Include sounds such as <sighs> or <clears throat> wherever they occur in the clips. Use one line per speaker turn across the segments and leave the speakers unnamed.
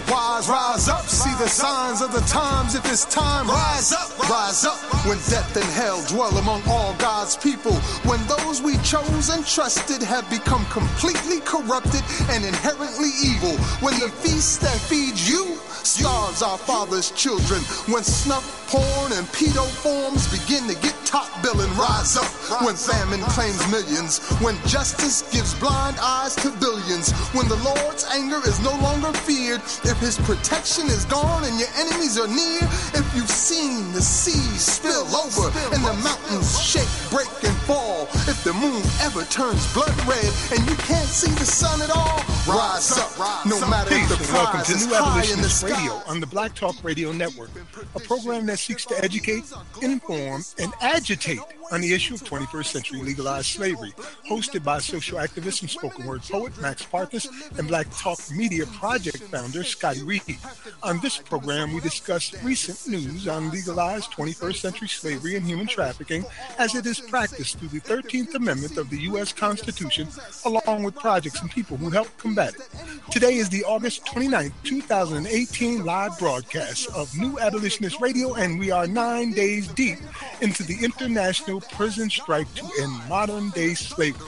future wise, rise up, see the signs of the times. If it's time, rise up, rise up. When death and hell dwell among all God's people, when those we chose and trusted have become completely corrupted and inherently evil, when the feast that feeds you Stars our father's children. When snuff, porn, and pedo forms begin to get top billing, rise up. When famine claims millions, when justice gives blind eyes to billions, when the Lord's anger is no longer feared, if his protection is gone and your enemies are near, if you've seen the sea spill over and the mountains shake, break, and fall, if the moon ever turns blood red and you can't see the sun at all, rise up. No matter if the prize
is high
in the sky
radio on the Black Talk Radio Network, a program that seeks to educate, inform, and agitate on the issue of 21st century legalized slavery, hosted by social activist and spoken word poet Max Parthas and Black Talk Media Project founder Scotty Reed. On this program, we discuss recent news on legalized 21st century slavery and human trafficking as it is practiced through the 13th Amendment of the U.S. Constitution, along with projects and people who help combat it. Today is the August 29, 2018 live broadcast of New Abolitionist Radio, and we are nine days deep into the international prison strike to end modern day slavery.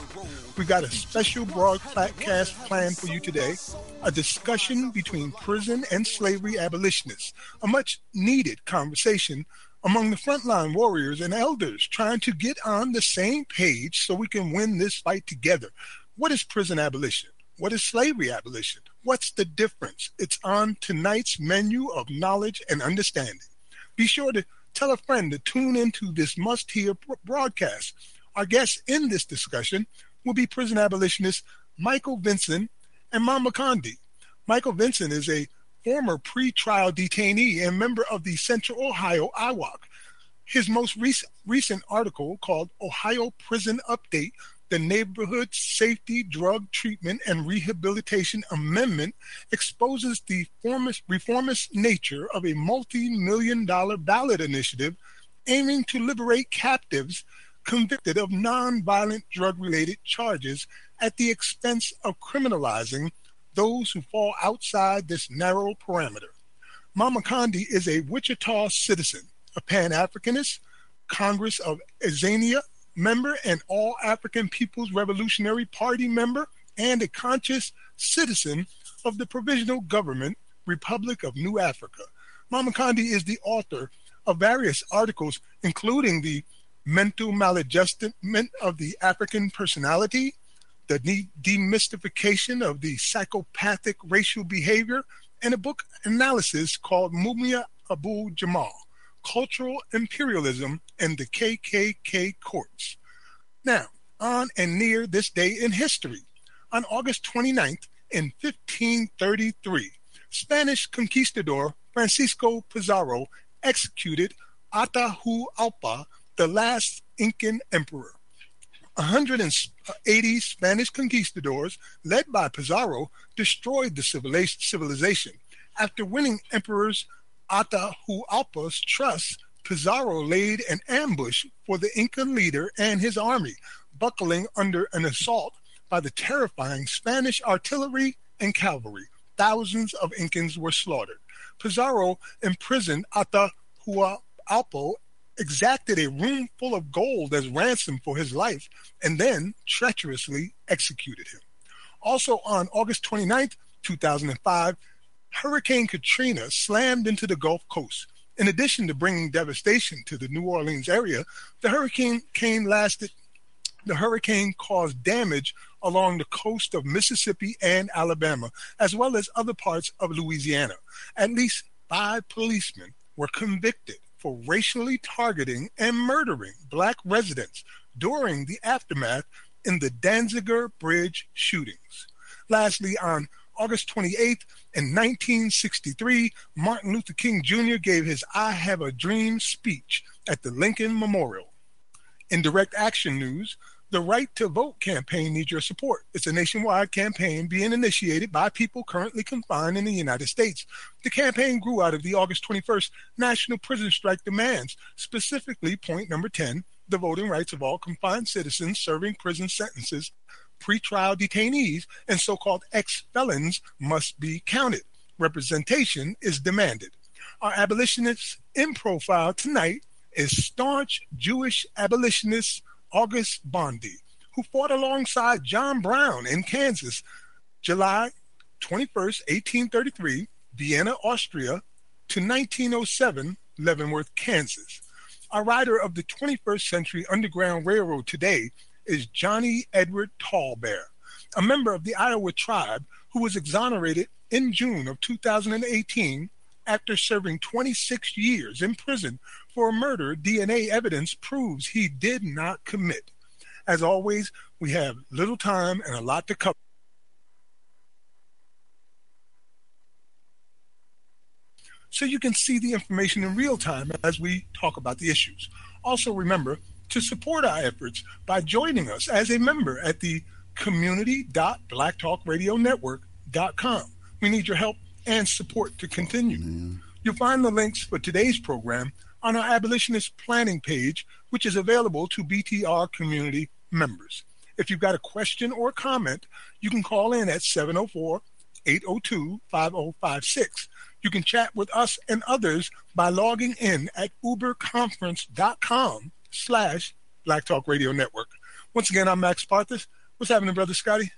We got a special broadcast planned for you today a discussion between prison and slavery abolitionists, a much needed conversation among the frontline warriors and elders trying to get on the same page so we can win this fight together. What is prison abolition? What is slavery abolition? What's the difference? It's on tonight's menu of knowledge and understanding. Be sure to tell a friend to tune into this must hear broadcast. Our guests in this discussion will be prison abolitionist Michael Vinson and Mama Condi. Michael Vinson is a former pretrial detainee and member of the Central Ohio IWOC. His most rec- recent article called Ohio Prison Update the Neighborhood Safety Drug Treatment and Rehabilitation Amendment exposes the reformist, nature of a multi million dollar ballot initiative aiming to liberate captives convicted of nonviolent drug related charges at the expense of criminalizing those who fall outside this narrow parameter. Mama Condi is a Wichita citizen, a Pan Africanist, Congress of Azania member and all African People's Revolutionary Party member and a conscious citizen of the Provisional Government Republic of New Africa. Mama Condi is the author of various articles, including the mental maladjustment of the African personality, the demystification of the psychopathic racial behavior, and a book analysis called Mumia Abu Jamal cultural imperialism and the KKK courts. Now, on and near this day in history, on August 29th in 1533, Spanish conquistador Francisco Pizarro executed Atahualpa, the last Incan emperor. 180 Spanish conquistadors, led by Pizarro, destroyed the civilization after winning emperors Atahualpa's trust, Pizarro laid an ambush for the Inca leader and his army, buckling under an assault by the terrifying Spanish artillery and cavalry. Thousands of Incans were slaughtered. Pizarro imprisoned Atahualpa, uh, exacted a room full of gold as ransom for his life, and then treacherously executed him. Also on August 29, 2005, Hurricane Katrina slammed into the Gulf Coast. In addition to bringing devastation to the New Orleans area, the hurricane lasted. The hurricane caused damage along the coast of Mississippi and Alabama, as well as other parts of Louisiana. At least five policemen were convicted for racially targeting and murdering black residents during the aftermath in the Danziger Bridge shootings. Lastly, on August 28th, in 1963, Martin Luther King Jr. gave his I Have a Dream speech at the Lincoln Memorial. In direct action news, the Right to Vote campaign needs your support. It's a nationwide campaign being initiated by people currently confined in the United States. The campaign grew out of the August 21st national prison strike demands, specifically point number 10, the voting rights of all confined citizens serving prison sentences pretrial detainees and so called ex felons must be counted. Representation is demanded. Our abolitionists in profile tonight is staunch Jewish abolitionist August Bondi, who fought alongside John Brown in Kansas July 21, 1833, Vienna, Austria, to 1907, Leavenworth, Kansas. A rider of the 21st Century Underground Railroad today is Johnny Edward Tallbear, a member of the Iowa tribe who was exonerated in June of 2018 after serving 26 years in prison for a murder DNA evidence proves he did not commit. As always, we have little time and a lot to cover. So you can see the information in real time as we talk about the issues. Also, remember, to support our efforts by joining us as a member at the community.blacktalkradionetwork.com. We need your help and support to continue. You'll find the links for today's program on our abolitionist planning page, which is available to BTR community members. If you've got a question or comment, you can call in at 704 802 5056. You can chat with us and others by logging in at uberconference.com slash Black Talk Radio Network. Once again, I'm Max Parthas. What's happening, Brother Scotty?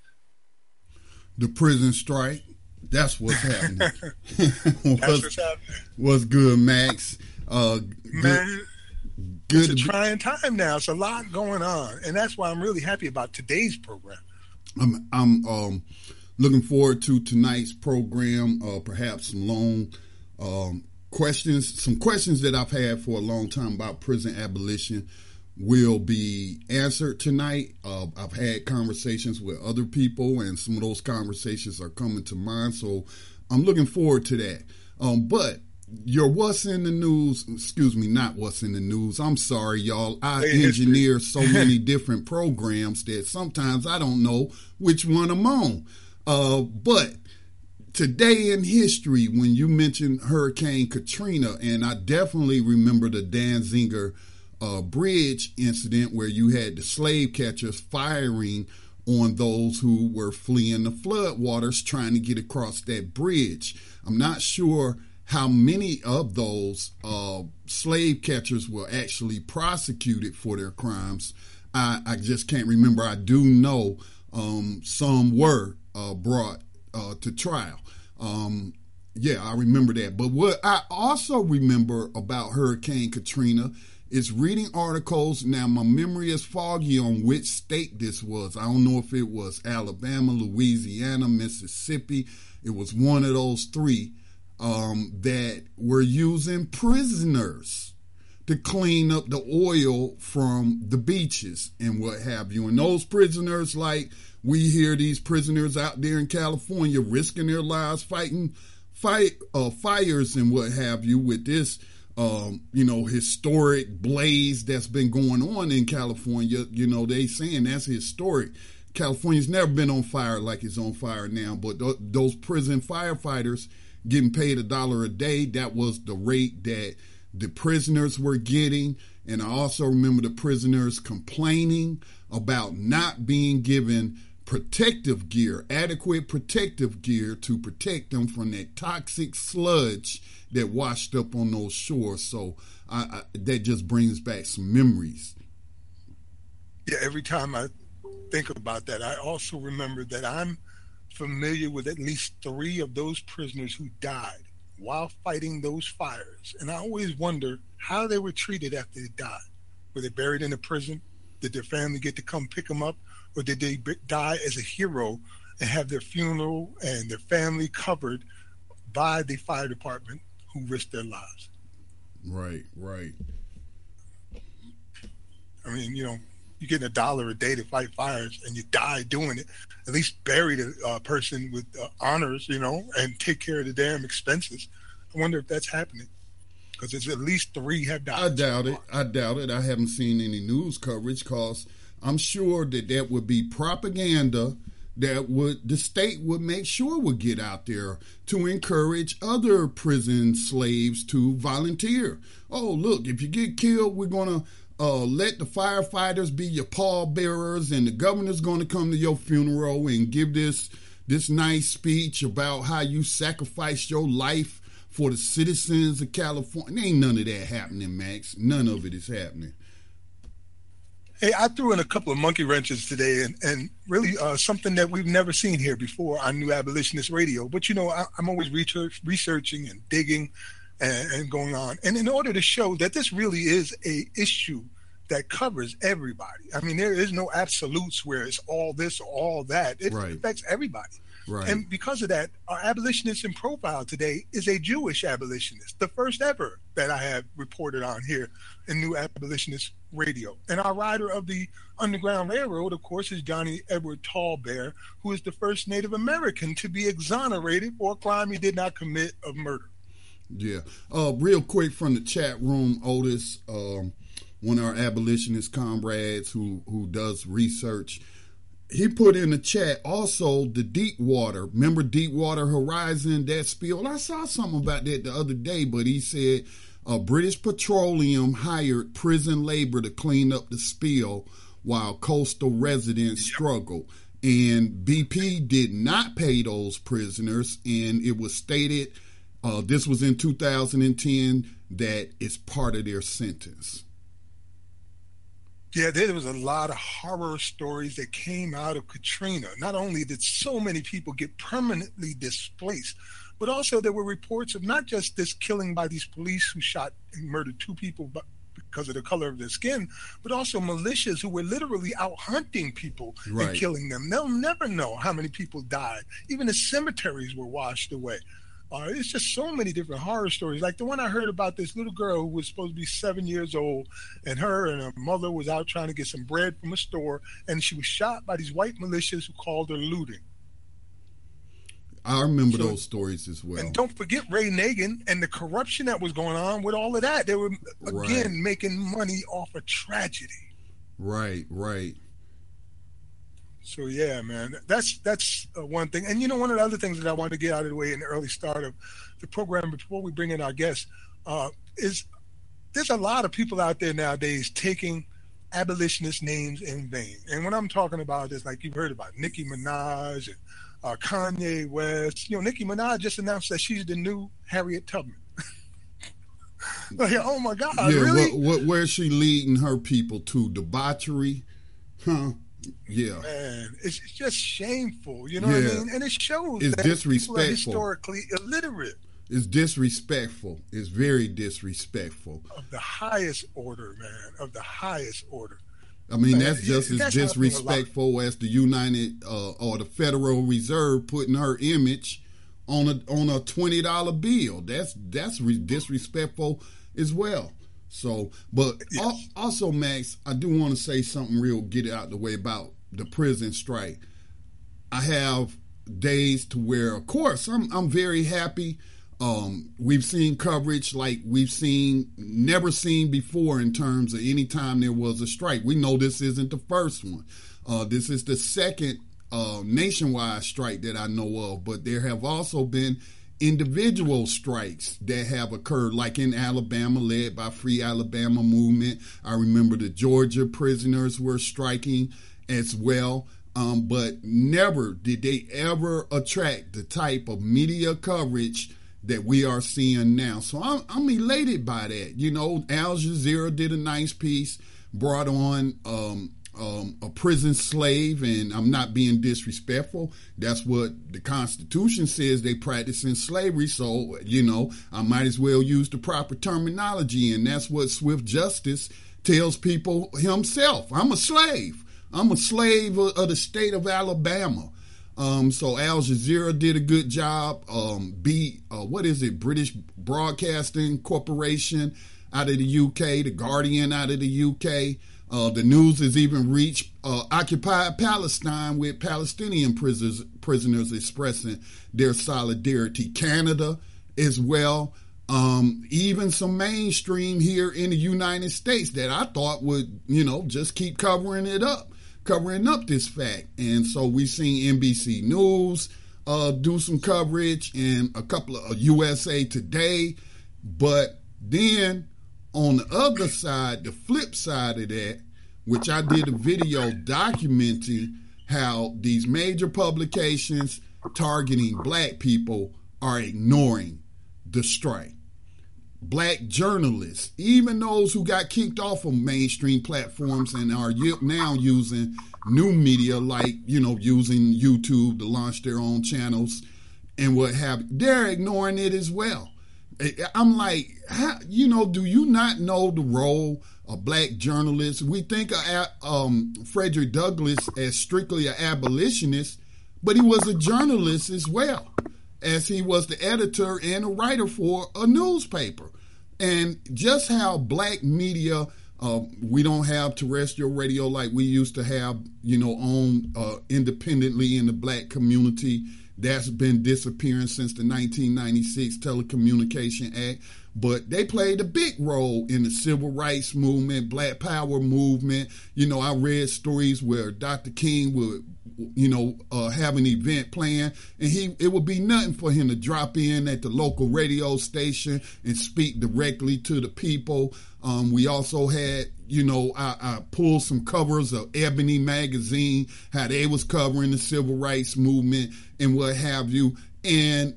The prison strike. That's what's happening. <laughs> That's what's, what's, happening. What's good, Max? Uh,
Man. Good. It's a trying time now. It's a lot going on, and that's why I'm really happy about today's program.
I'm I'm um, looking forward to tonight's program. Uh, perhaps some long um, questions, some questions that I've had for a long time about prison abolition will be answered tonight. Uh, I've had conversations with other people, and some of those conversations are coming to mind. So I'm looking forward to that. Um, but your what's in the news, excuse me, not what's in the news. I'm sorry, y'all. I engineer so <laughs> many different programs that sometimes I don't know which one I'm on. Uh, but Today in history, when you mentioned Hurricane Katrina, and I definitely remember the Danziger uh, Bridge incident where you had the slave catchers firing on those who were fleeing the floodwaters trying to get across that bridge. I'm not sure how many of those uh, slave catchers were actually prosecuted for their crimes. I, I just can't remember. I do know um, some were uh, brought uh, to trial. Um, yeah, I remember that. But what I also remember about Hurricane Katrina is reading articles. Now, my memory is foggy on which state this was. I don't know if it was Alabama, Louisiana, Mississippi. It was one of those three um, that were using prisoners to clean up the oil from the beaches and what have you. And those prisoners, like we hear these prisoners out there in California risking their lives fighting fight uh, fires and what have you with this. Um, you know, historic blaze that's been going on in California. You know, they saying that's historic. California's never been on fire like it's on fire now, but th- those prison firefighters getting paid a dollar a day, that was the rate that the prisoners were getting. And I also remember the prisoners complaining about not being given protective gear, adequate protective gear to protect them from that toxic sludge that washed up on those shores. So I, I, that just brings back some memories.
Yeah, every time I think about that, I also remember that I'm familiar with at least three of those prisoners who died while fighting those fires. And I always wonder how they were treated after they died. Were they buried in a prison? Did their family get to come pick them up? Or did they die as a hero and have their funeral and their family covered by the fire department who risked their lives?
Right, right.
I mean, you know, you're getting a dollar a day to fight fires and you die doing it, at least bury the uh, person with uh, honors, you know, and take care of the damn expenses. I wonder if that's happening because it's at least three have died. I
doubt it. I doubt it. I haven't seen any news coverage because I'm sure that that would be propaganda that would the state would make sure would get out there to encourage other prison slaves to volunteer. Oh, look, if you get killed, we're gonna uh, let the firefighters be your pallbearers, and the governor's going to come to your funeral and give this this nice speech about how you sacrificed your life for the citizens of California. Ain't none of that happening, Max. None of it is happening.
Hey, I threw in a couple of monkey wrenches today, and, and really uh, something that we've never seen here before on New Abolitionist Radio. But you know, I, am always research, researching and digging and, and going on. And in order to show that this really is a issue that covers everybody. I mean, there is no absolutes where it's all this or all that. It right. affects everybody. Right. And because of that, our abolitionist in profile today is a Jewish abolitionist, the first ever that I have reported on here in New Abolitionist Radio. And our rider of the Underground Railroad, of course, is Johnny Edward Tallbear, who is the first Native American to be exonerated for a crime he did not commit of murder.
Yeah. Uh, real quick from the chat room, Otis, um, one of our abolitionist comrades who who does research, he put in the chat also the Deepwater. Remember Deepwater Horizon that spill? I saw something about that the other day, but he said uh, British Petroleum hired prison labor to clean up the spill while coastal residents yep. And BP did not pay those prisoners, and it was stated uh, this was in 2010. That is part of their sentence.
Yeah, there was a lot of horror stories that came out of Katrina. Not only did so many people get permanently displaced, but also there were reports of not just this killing by these police who shot and murdered two people but because of the color of their skin, but also militias who were literally out hunting people right. and killing them. They'll never know how many people died. Even the cemeteries were washed away or uh, it's just so many different horror stories. Like the one I heard about this little girl who was supposed to be seven years old, and her and her mother was out trying to get some bread from a store, and she was shot by these white militias who called her looting.
I remember so, those stories as well.
And don't forget Ray Nagin and the corruption that was going on with all of that. They were again right. making money off of tragedy.
Right, right.
So yeah, man, that's that's uh, one thing. And you know, one of the other things that I want to get out of the way in the early start of the program before we bring in our guests uh, is there's a lot of people out there nowadays taking abolitionist names in vain. And what I'm talking about is like you've heard about Nicki Minaj and uh, Kanye West. You know, Nicki Minaj just announced that she's the new Harriet Tubman. <laughs> like, oh my God, yeah, really?
What, what, where's she leading her people to? Debauchery, huh?
Yeah, man, it's, just shameful. You know yeah. what I mean? And it shows it's that disrespectful. people are historically illiterate.
It's disrespectful. It's very disrespectful.
Of the highest order, man. Of the highest order.
I mean, that's just as disrespectful as the United uh, or the Federal Reserve putting her image on a on a twenty dollar bill. That's that's re- disrespectful as well. So, but yes. also, Max, I do want to say something real, get it out the way about the prison strike. I have days to where, of course, I'm, I'm very happy. Um, we've seen coverage like we've seen, never seen before in terms of any time there was a strike. We know this isn't the first one. Uh, this is the second uh, nationwide strike that I know of, but there have also been individual strikes that have occurred, like in Alabama, led by Free Alabama Movement. I remember the Georgia prisoners were striking as well. Um, but never did they ever attract the type of media coverage that we are seeing now. So I'm, I'm elated by that. You know, Al Jazeera did a nice piece, brought on um, um, a prison slave, and I'm not being disrespectful. That's what the Constitution says they practice in slavery. So, you know, I might as well use the proper terminology, and that's what Swift Justice tells people himself. I'm a slave. I'm a slave of, of the state of Alabama. Um, so Al Jazeera did a good job. Um, uh, what is it? British Broadcasting Corporation out of the UK, The Guardian out of the UK. Uh, the news has even reached uh, occupied Palestine with Palestinian prisoners, prisoners expressing their solidarity. Canada as well. Um, even some mainstream here in the United States that I thought would, you know, just keep covering it up, covering up this fact. And so we've seen NBC News uh, do some coverage and a couple of USA Today. But then on the other side, the flip side of that, which I did a video documenting how these major publications targeting black people are ignoring the strike. Black journalists, even those who got kicked off of mainstream platforms and are now using new media, like, you know, using YouTube to launch their own channels and what have, they're ignoring it as well. I'm like, how, you know, do you not know the role of black journalists? We think of uh, um, Frederick Douglass as strictly an abolitionist, but he was a journalist as well, as he was the editor and a writer for a newspaper. And just how black media, uh, we don't have terrestrial radio like we used to have, you know, on uh, independently in the black community that's been disappearing since the 1996 Telecommunication Act. But they played a big role in the civil rights movement, black power movement. You know, I read stories where Dr. King would, you know, uh, have an event planned, and he it would be nothing for him to drop in at the local radio station and speak directly to the people. Um, we also had you know, I, I, pulled some covers of Ebony magazine, how they was covering the civil rights movement and what have you. And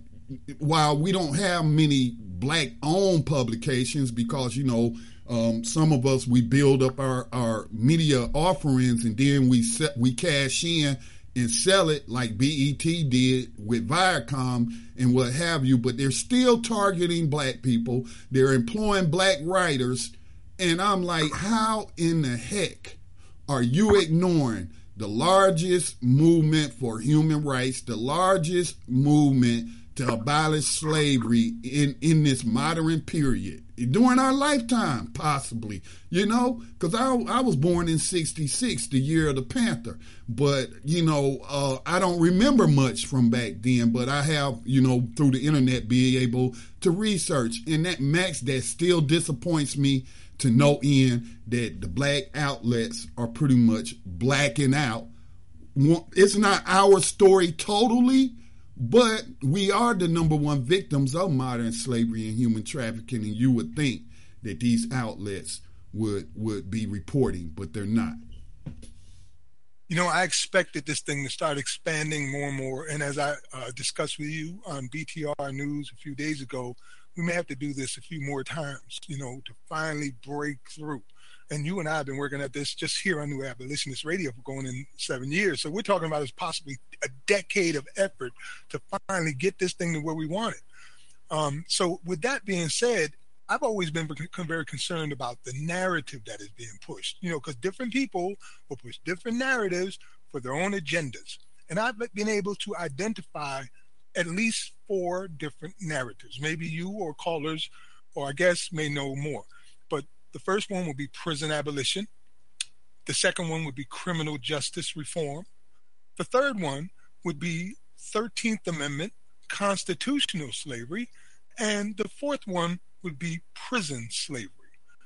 while we don't have many black owned publications because, you know, um, some of us we build up our, our media offerings and then we set, we cash in and sell it like BET did with Viacom and what have you, but they're still targeting black people. They're employing black writers and I'm like, how in the heck are you ignoring the largest movement for human rights, the largest movement to abolish slavery in, in this modern period, during our lifetime, possibly, you know? Because I, I was born in 66, the year of the Panther. But, you know, uh, I don't remember much from back then, but I have, you know, through the internet, being able to research. And that, Max, that still disappoints me to no end that the black outlets are pretty much blacking out. It's not our story totally, but we are the number one victims of modern slavery and human trafficking, and you would think that these outlets would would be reporting, but they're not.
You know, I expected this thing to start expanding more and more, and as I uh, discussed with you on BTR News a few days ago, we may have to do this a few more times, you know, to finally break through. And you and I have been working at this just here on New Abolitionist Radio for going in seven years. So we're talking about as possibly a decade of effort to finally get this thing to where we want it. Um, so with that being said, I've always been very concerned about the narrative that is being pushed, you know, because different people will push different narratives for their own agendas. And I've been able to identify at least four different narratives. Maybe you or callers, or I guess, may know more. But the first one would be prison abolition. The second one would be criminal justice reform. The third one would be 13th Amendment constitutional slavery. And the fourth one would be prison slavery.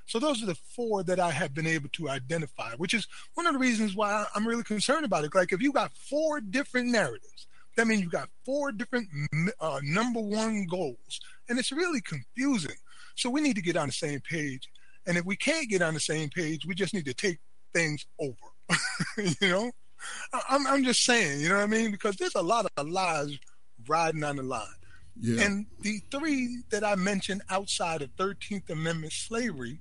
So those are the four that I have been able to identify, which is one of the reasons why I'm really concerned about it. Like if you got four different narratives, that means you got four different uh, number one goals, and it's really confusing. So we need to get on the same page. And if we can't get on the same page, we just need to take things over. <laughs> you know, I'm I'm just saying. You know what I mean? Because there's a lot of lies riding on the line. Yeah. And the three that I mentioned outside of 13th Amendment slavery,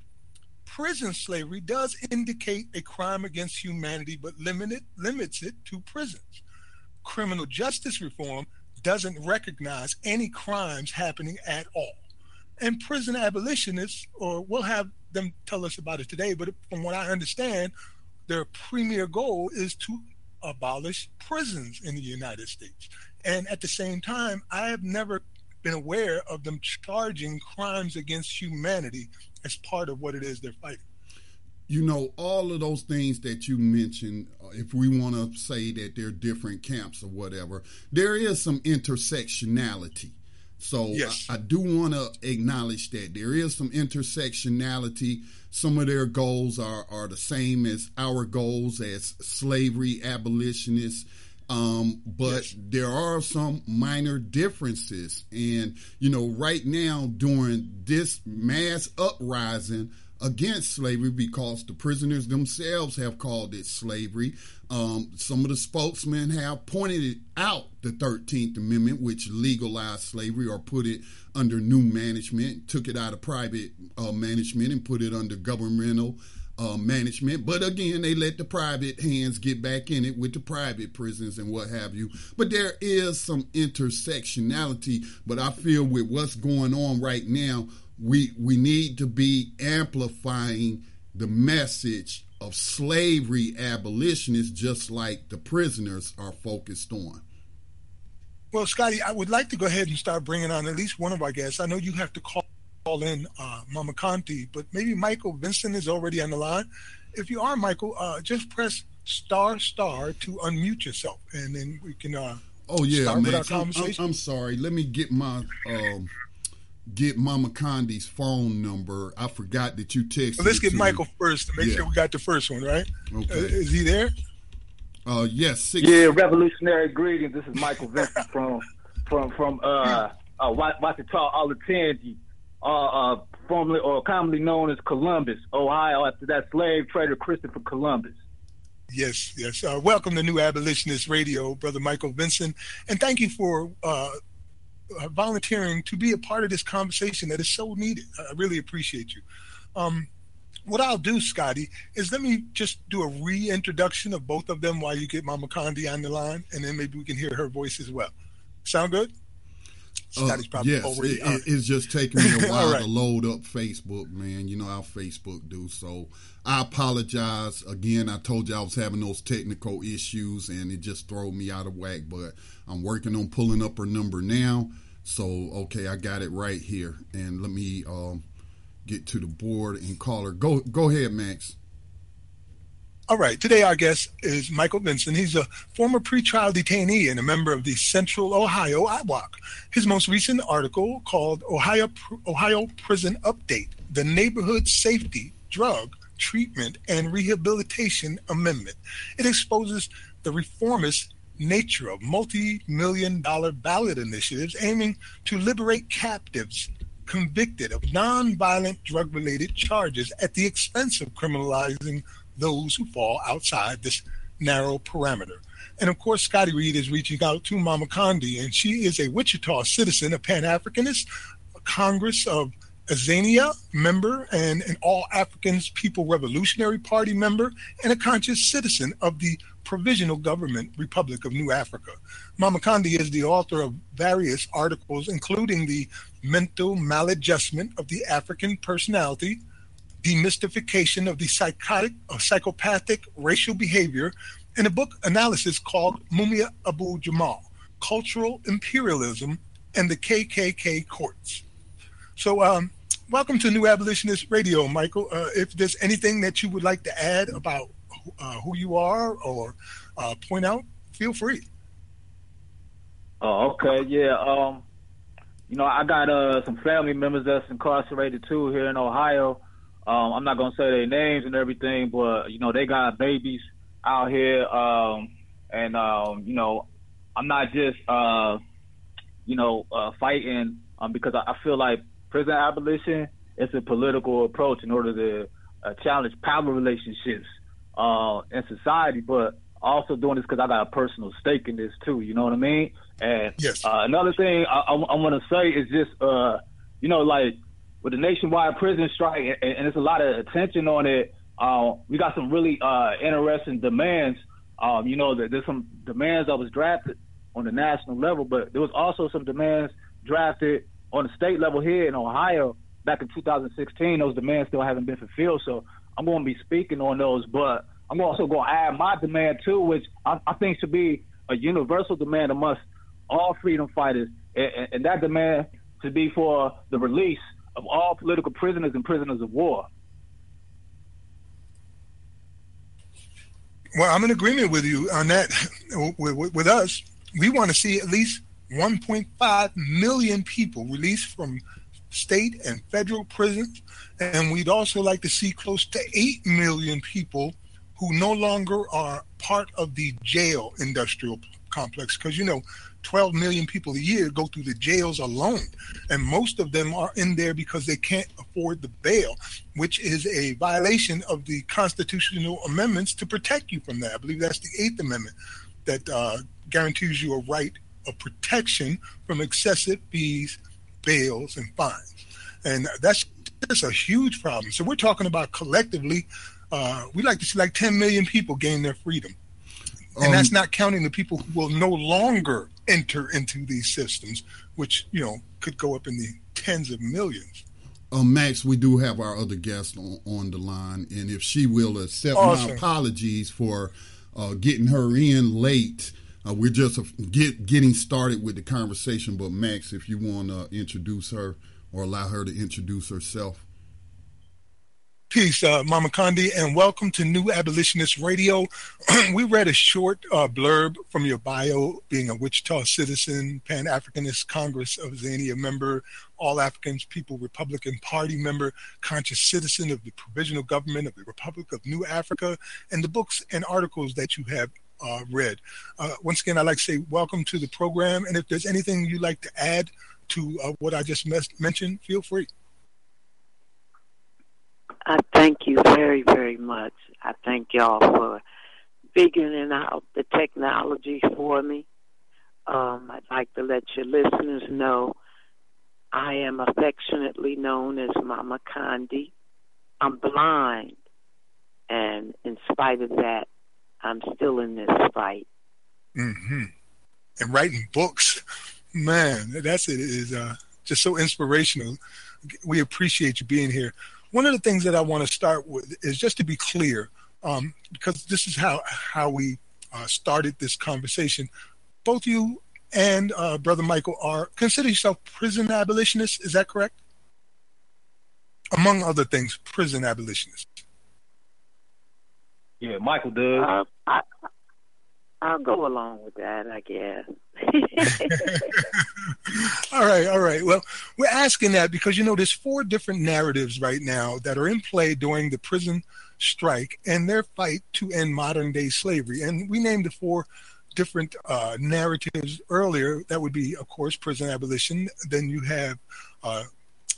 prison slavery does indicate a crime against humanity, but limited limits it to prisons criminal justice reform doesn't recognize any crimes happening at all. And prison abolitionists, or we'll have them tell us about it today, but from what I understand, their premier goal is to abolish prisons in the United States. And at the same time, I have never been aware of them charging crimes against humanity as part of what it is they're fighting
you know, all of those things that you mentioned, uh, if we want to say that they're different camps or whatever, there is some intersectionality. So yes. I, I do want to acknowledge that there is some intersectionality. Some of their goals are, are the same as our goals as slavery abolitionists. Um, but yes. there are some minor differences. And, you know, right now during this mass uprising, against slavery because the prisoners themselves have called it slavery. Um, some of the spokesmen have pointed out the 13th Amendment, which legalized slavery or put it under new management, took it out of private uh, management and put it under governmental uh, management. But again, they let the private hands get back in it with the private prisons and what have you. But there is some intersectionality. But I feel with what's going on right now, we we need to be amplifying the message of slavery abolitionists just like the prisoners are focused on
well scotty i would like to go ahead and start bringing on at least one of our guests i know you have to call, call in uh, mama condi but maybe michael vincent is already on the line if you are michael uh, just press star star to unmute yourself and then we can uh, oh yeah man I'm,
I'm, sorry let me get my um get Mama Condi's phone number. I forgot that you texted. Well,
let's get Michael me. first to make yeah. sure we got the first one right. Okay. Uh, is he there?
Uh, yes. Six. Yeah, revolutionary greetings. This is Michael Vincent from from from uh, uh all the uh, uh, formerly or commonly known as Columbus, Ohio, after that slave trader Christopher Columbus.
Yes, yes. Uh, welcome to New Abolitionist Radio, Brother Michael Vincent, and thank you for. Uh, uh, volunteering to be a part of this conversation that is so needed. I really appreciate you. Um, what I'll do, Scotty, is let me just do a reintroduction of both of them while you get Mama Condi on the line, and then maybe we can hear her voice as well. Sound good?
uh, probably yes, It, it, it's just taking me a <laughs> while right. to load up Facebook, man. You know how Facebook do. So I apologize again. I told you I was having those technical issues, and it just threw me out of whack. But I'm working on pulling up her number now. So okay, I got it right here, and let me um, get to the board and call her. Go go ahead, Max.
All right, today our guest is Michael Vincent. He's a former pretrial detainee and a member of the Central Ohio IWOC. His most recent article called Ohio, Ohio Prison Update The Neighborhood Safety, Drug, Treatment, and Rehabilitation Amendment. It exposes the reformist nature of multi million dollar ballot initiatives aiming to liberate captives convicted of nonviolent drug related charges at the expense of criminalizing those who fall outside this narrow parameter. And of course, Scotty Reed is reaching out to Mama Condi, and she is a Wichita citizen, a Pan Africanist, a Congress of Azania member, and an All Africans People Revolutionary Party member, and a conscious citizen of the Provisional Government Republic of New Africa. Mama Condi is the author of various articles, including The Mental Maladjustment of the African Personality, demystification of the psychotic or uh, psychopathic racial behavior in a book analysis called Mumia Abu Jamal Cultural Imperialism and the KKK Courts. So, um, welcome to New Abolitionist Radio, Michael. Uh, if there's anything that you would like to add about uh, who you are or uh, point out, feel free.
Oh, okay. Yeah. Um, you know, I got uh, some family members that's incarcerated too here in Ohio. Um, I'm not gonna say their names and everything, but you know they got babies out here, um, and um, you know I'm not just uh, you know uh, fighting um, because I, I feel like prison abolition is a political approach in order to uh, challenge power relationships uh, in society, but also doing this because I got a personal stake in this too. You know what I mean? And yes. uh, another thing I, I, I want to say is just, uh, you know, like with the nationwide prison strike, and, and there's a lot of attention on it. Uh, we got some really uh, interesting demands. Um, you know, there's some demands that was drafted on the national level, but there was also some demands drafted on the state level here in Ohio back in 2016. Those demands still haven't been fulfilled, so I'm going to be speaking on those. But I'm also going to add my demand too, which I, I think should be a universal demand amongst all freedom fighters, and, and, that demand to be for the release of all political prisoners and prisoners of war. Well,
I'm in agreement with you on that. <laughs> With, with, with us, we want to see at least 1.5 million people released from state and federal prisons. And we'd also like to see close to 8 million people who no longer are part of the jail industrial complex. Because, you know, 12 million people a year go through the jails alone. And most of them are in there because they can't afford the bail, which is a violation of the constitutional amendments to protect you from that. I believe that's the Eighth Amendment that uh, guarantees you a right of protection from excessive fees, bails, and fines. And that's just a huge problem. So we're talking about collectively, uh, we like to see like 10 million people gain their freedom and um, that's not counting the people who will no longer enter into these systems, which you know could go up in the tens of millions.
Uh, Max, we do have our other guest on, on the line, and if she will accept awesome. my apologies for uh, getting her in late. Uh, we're just uh, get, getting started with the conversation, but Max, if you want to introduce her or allow her to introduce herself.
Peace, uh, Mama Condi, and welcome to New Abolitionist Radio. <clears throat> we read a short uh, blurb from your bio, being a Wichita citizen, Pan Africanist Congress of Zania member, All Africans People Republican Party member, conscious citizen of the provisional government of the Republic of New Africa, and the books and articles that you have uh, read. Uh, once again, I'd like to say welcome to the program, and if there's anything you'd like to add to uh, what I just mes- mentioned, feel free.
I thank you very, very much. I thank y'all for figuring out the technology for me. Um, I'd like to let your listeners know I am affectionately known as Mama Condi. I'm blind, and in spite of that, I'm still in this fight.
Mm-hmm. And writing books, man, that's it is uh, just so inspirational. We appreciate you being here one of the things that I want to start with is just to be clear, um, because this is how how we uh, started this conversation. Both you and uh, Brother Michael are consider yourself prison abolitionists. Is that correct? Among other things, prison abolitionists.
Yeah, Michael does. Uh, I,
I'll go along with that, I guess. <laughs>
all right, all right. Well, we're asking that because you know there's four different narratives right now that are in play during the prison strike and their fight to end modern day slavery. And we named the four different uh, narratives earlier. That would be, of course, prison abolition. Then you have uh,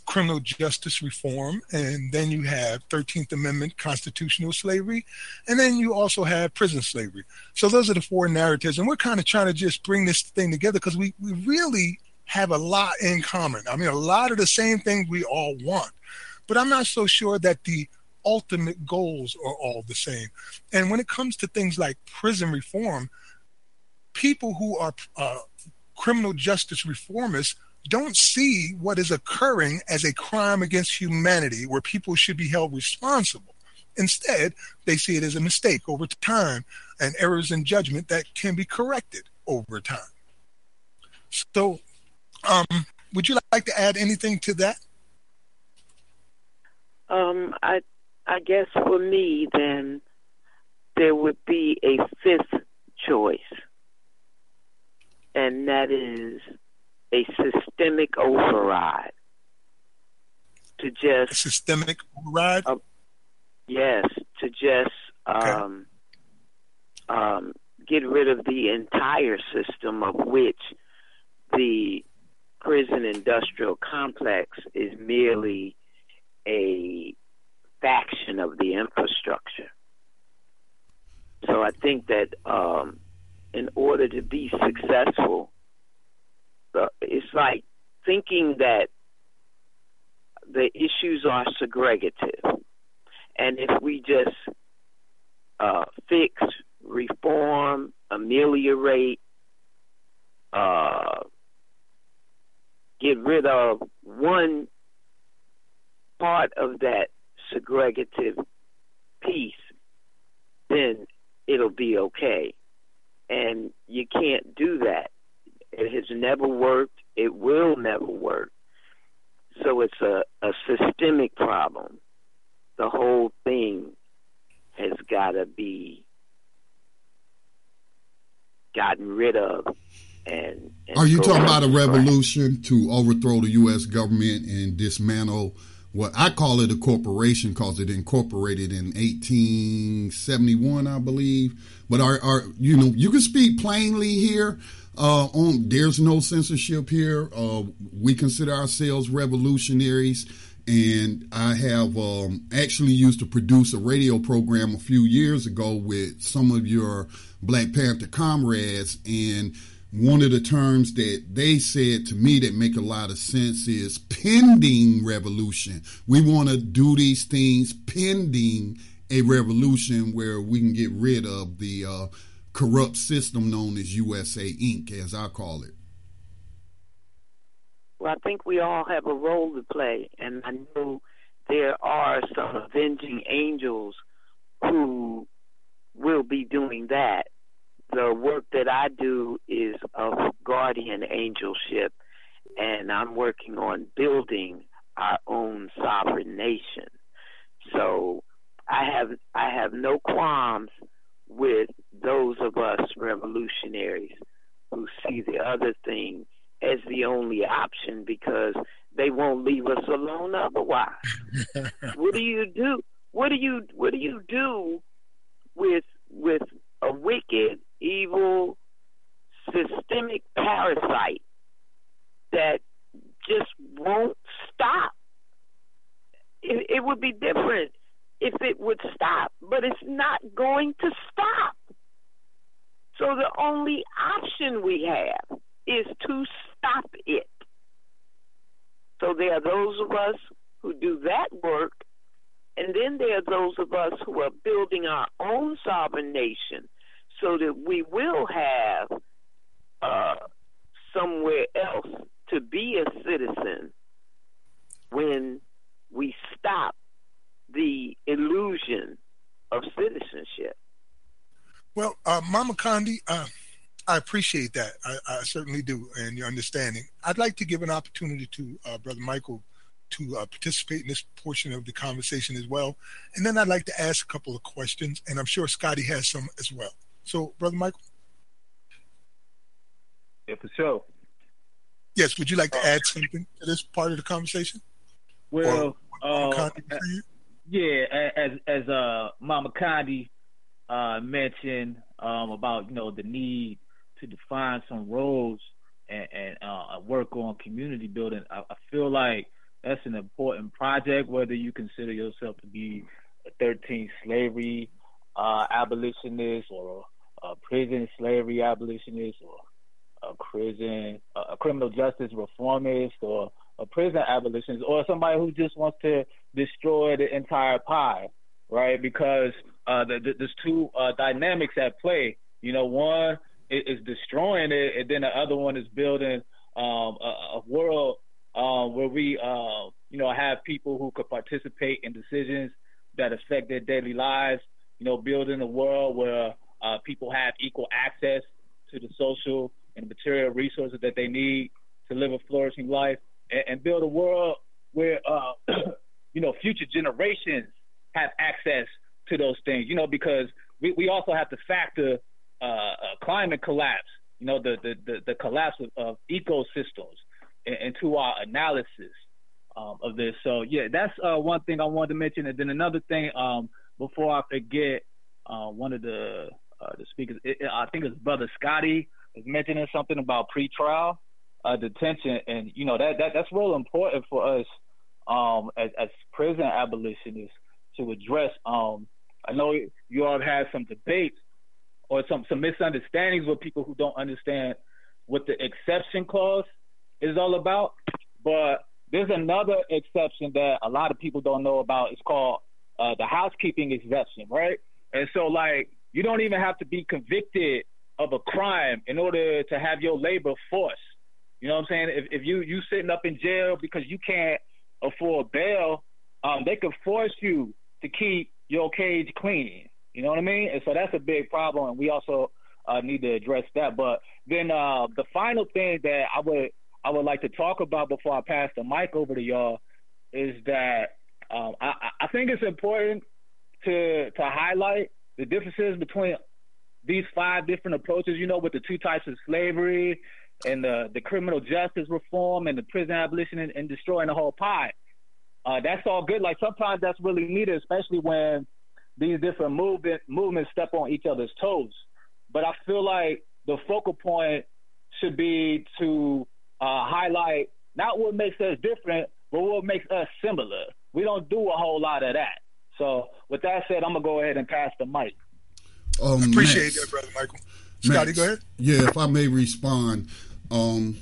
criminal justice reform, and then you have 13th Amendment constitutional slavery, and then you also have prison slavery. So those are the four narratives, and we're kind of trying to just bring this thing together because we, we really have a lot in common. I mean, a lot of the same things we all want, but I'm not so sure that the ultimate goals are all the same. And when it comes to things like prison reform, people who are uh, criminal justice reformists don't see what is occurring as a crime against humanity where people should be held responsible. Instead, they see it as a mistake over time and errors in judgment that can be corrected over time. So, um, would you like to add anything to that?
Um, I, I guess for me, then there would be a fifth choice, and that is a systemic override to just a
systemic override.
Uh, yes, to just um, okay. um, get rid of the entire system of which the prison industrial complex is merely a faction of the infrastructure. So I think that um, in order to be successful it's like thinking that the issues are segregative, and if we just uh, fix, reform, ameliorate, uh, get rid of one part of that segregative piece, then it'll be okay. And you can't do that it has never worked. It will never work. So it's a, a systemic problem. The whole thing has got to be gotten rid of. And,
and are you talking about a revolution to overthrow the U.S. government and dismantle? What I call it a corporation because it incorporated in 1871, I believe. But are, are you know you can speak plainly here uh, on there's no censorship here. Uh, we consider ourselves revolutionaries, and I have um, actually used to produce a radio program a few years ago with some of your Black Panther comrades, and one of the terms that they said to me that make a lot of sense is pending revolution. We want to do these things pending a revolution where we can get rid of the uh, corrupt system known as USA Inc., as I call it?
Well, I think we all have a role to play, and I know there are some avenging angels who will be doing that. The work that I do is of guardian angelship, and I'm working on building our own sovereign nation. So I have I have no qualms with those of us revolutionaries who see the other thing as the only option because they won't leave us alone otherwise. <laughs> what do you do? What do you what do you do with with a wicked, evil, systemic parasite that just won't stop? It, it would be different if it would stop, but it's not going to stop. So the only option we have is to stop it. So there are those of us who do that work, and then there are those of us who are building our own sovereign nation so that we will have uh, somewhere else to be a citizen when we stop the illusion of citizenship. Well, uh, Mama
Condi, uh, I appreciate that. I, I, certainly do, and your understanding. I'd like to give an opportunity to uh, Brother Michael to uh, participate in this portion of the conversation as well. And then I'd like to ask a couple of questions, and I'm sure Scotty has some as well. So, Brother Michael?
Yeah, for sure.
Yes, would you like to uh, add something to this part of the conversation?
Well, or, uh, yeah, as as uh, Mama Condi uh, mentioned um, about you know the need to define some roles and, and uh, work on community building. I, I, feel like that's an important project, whether you consider yourself to be a 13th slavery uh, abolitionist or a prison slavery abolitionist or a prison a criminal justice reformist or a prison abolitionist or somebody who just wants to destroy the entire pie, right? Because uh, the, the, there's two uh, dynamics at play. You know, one is, is, destroying it, and then the other one is building um, a, a, world uh, where we, um, you know, have people who could participate in decisions that affect their daily lives. You know, building a world where uh, people have equal access to the social and material resources that they need to live a flourishing life and, and build a world where uh, <clears throat> you know future generations have access to those things. You know, because we, we also have to factor uh, uh climate collapse. You know, the the the, the collapse of, of ecosystems into our analysis um, of this. So yeah, that's uh, one thing I wanted to mention. And then another thing um, before I forget, uh, one of the uh, the speakers, it, I think it's Brother Scotty, was mentioning something about pretrial uh, detention, and you know that, that that's real important for us um, as, as prison abolitionists to address. Um, I know you all have had some debates or some some misunderstandings with people who don't understand what the exception clause is all about, but there's another exception that a lot of people don't know about. It's called uh, the housekeeping exception, right? And so, like, you don't even have to be convicted of a crime in order to have your labor force. You know what I'm saying? If if you you sitting up in jail because you can't afford bail, um, they could force you to keep your cage clean. You know what I mean? And so that's a big problem, and we also uh, need to address that. But then uh, the final thing that I would I would like to talk about before I pass the mic over to y'all is that um, I, I think it's important to to highlight the differences between these five different approaches. You know, with the two types of slavery and the, the criminal justice reform and the prison abolition and, and destroying the whole pie. Uh, that's all good. Like sometimes that's really needed, especially when these different movement movements step on each other's toes. But I feel like the focal point should be to uh, highlight not what makes us different, but what makes us similar. We don't do a whole lot of that. So with that said, I'm gonna go ahead and pass the
mic. Um, Appreciate Max. that, brother Michael. Max, Scotty, go ahead.
Yeah, if I may respond, um,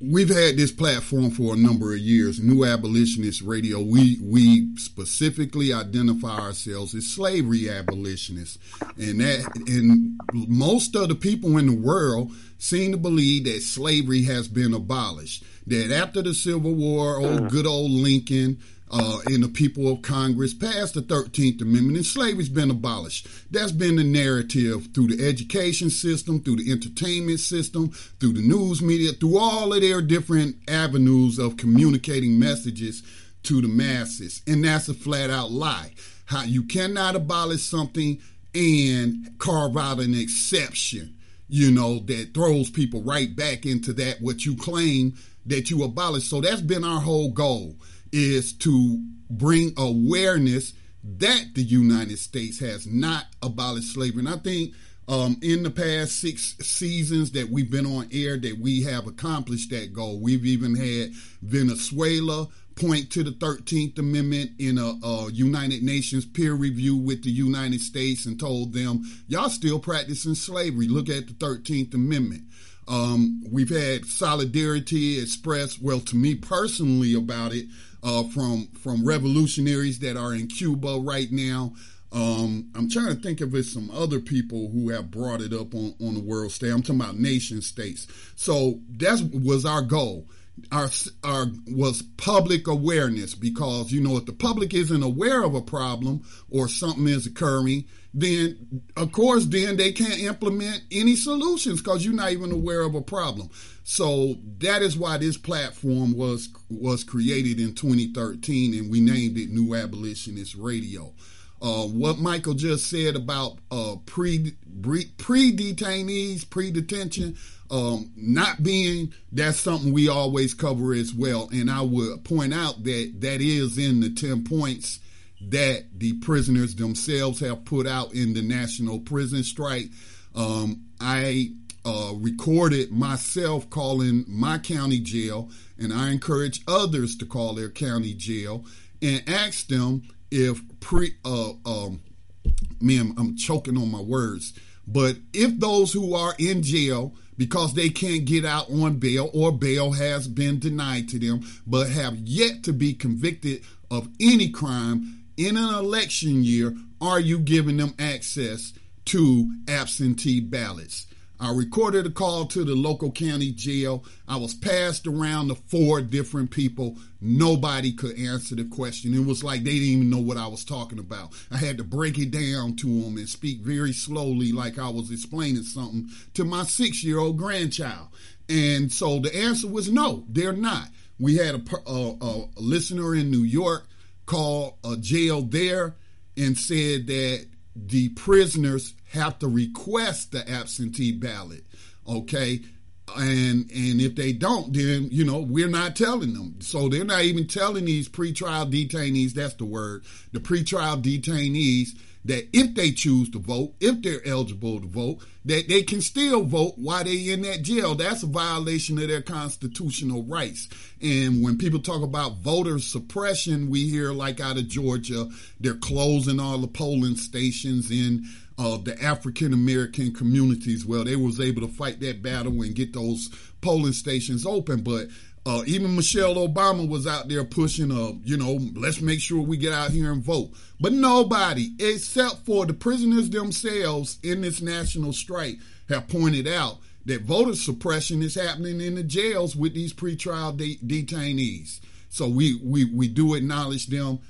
we've had this platform for a number of years, New Abolitionist Radio. We we specifically identify ourselves as slavery abolitionists, and that and most of the people in the world seem to believe that slavery has been abolished. That after the Civil War, old uh-huh. good old Lincoln uh, and the people of Congress passed the 13th Amendment and slavery's been abolished. That's been the narrative through the education system, through the entertainment system, through the news media, through all of their different avenues of communicating messages to the masses. And that's a flat out lie. How you cannot abolish something and carve out an exception, you know, that throws people right back into that what you claim that you abolished. So that's been our whole goal is to bring awareness that the United States has not abolished slavery. And I think um, in the past six seasons that we've been on air that we have accomplished that goal. We've even had Venezuela point to the 13th Amendment in a, a United Nations peer review with the United States and told them, y'all still practicing slavery. Look at the 13th Amendment. Um, we've had solidarity expressed, well, to me personally about it, uh, from from revolutionaries that are in Cuba right now. Um, I'm trying to think of it some other people who have brought it up on, on the world stage. I'm talking about nation states. So that was our goal our, our was public awareness because you know if the public isn't aware of a problem or something is occurring then of course then they can't implement any solutions because you're not even aware of a problem so that is why this platform was was created in 2013 and we named it new abolitionist radio uh, what Michael just said about uh, pre pre detainees, pre detention, um, not being that's something we always cover as well. And I would point out that that is in the ten points that the prisoners themselves have put out in the national prison strike. Um, I uh, recorded myself calling my county jail, and I encourage others to call their county jail and ask them if pre uh, um man I'm choking on my words but if those who are in jail because they can't get out on bail or bail has been denied to them but have yet to be convicted of any crime in an election year are you giving them access to absentee ballots I recorded a call to the local county jail. I was passed around to four different people. Nobody could answer the question. It was like they didn't even know what I was talking about. I had to break it down to them and speak very slowly, like I was explaining something to my six year old grandchild. And so the answer was no, they're not. We had a, a, a listener in New York call a jail there and said that the prisoners have to request the absentee ballot. Okay, and and if they don't then you know we're not telling them so they're not even telling these pretrial detainees that's the word the pretrial detainees that if they choose to vote, if they're eligible to vote, that they can still vote while they in that jail. That's a violation of their constitutional rights. And when people talk about voter suppression, we hear like out of Georgia, they're closing all the polling stations in uh, the African American communities. Well, they was able to fight that battle and get those polling stations open, but uh, even Michelle Obama was out there pushing, uh, you know, let's make sure we get out here and vote. But nobody, except for the prisoners themselves in this national strike, have pointed out that voter suppression is happening in the jails with these pretrial de- detainees. So we, we, we do acknowledge them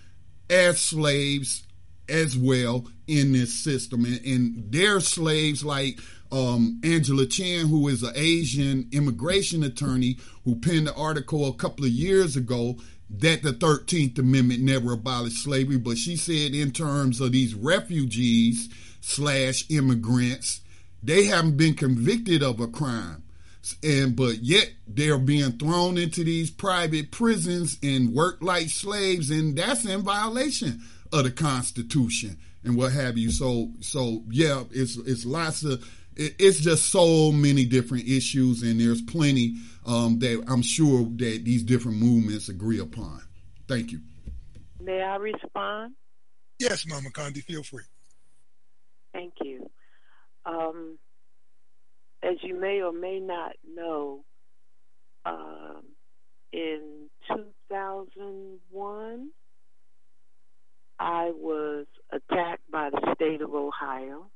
as slaves as well in this system. And, and they're slaves like um, Angela Chan, who is an Asian immigration attorney who penned an article a couple of years ago that the 13th Amendment never abolished slavery, but she said in terms of these refugees slash immigrants, they haven't been convicted of a crime. And but yet they're being thrown into these private prisons and work like slaves, and that's in violation of the Constitution and what have you. So so yeah, it's it's lots of it's just so many different issues, and there's plenty um, that I'm sure that these different movements agree upon. Thank you.
May I respond?
Yes, Mama Condi, feel free.
Thank you. Um, as you may or may not know, um, in 2001, I was attacked by the state of Ohio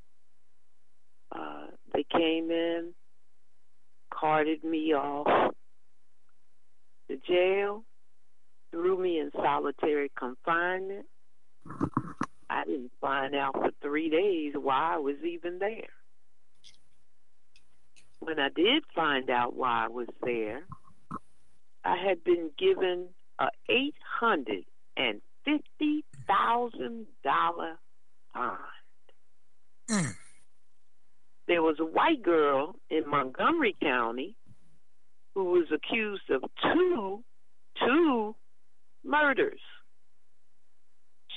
uh, they came in, carted me off to jail, threw me in solitary confinement. I didn't find out for three days why I was even there. When I did find out why I was there, I had been given a eight hundred and fifty thousand dollar bond. Mm there was a white girl in Montgomery County who was accused of two two murders.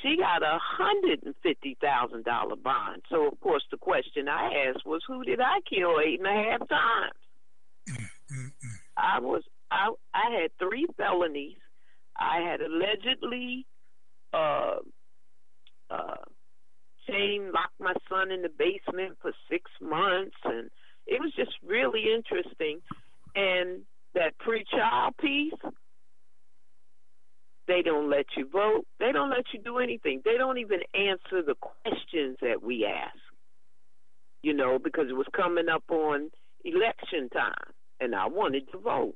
She got a hundred and fifty thousand dollar bond. So of course the question I asked was who did I kill eight and a half times? Mm-hmm. I was I I had three felonies. I had allegedly uh, uh, chain, locked my son in the basement for six months, and it was just really interesting. And that pretrial piece, they don't let you vote. They don't let you do anything. They don't even answer the questions that we ask. You know, because it was coming up on election time, and I wanted to vote,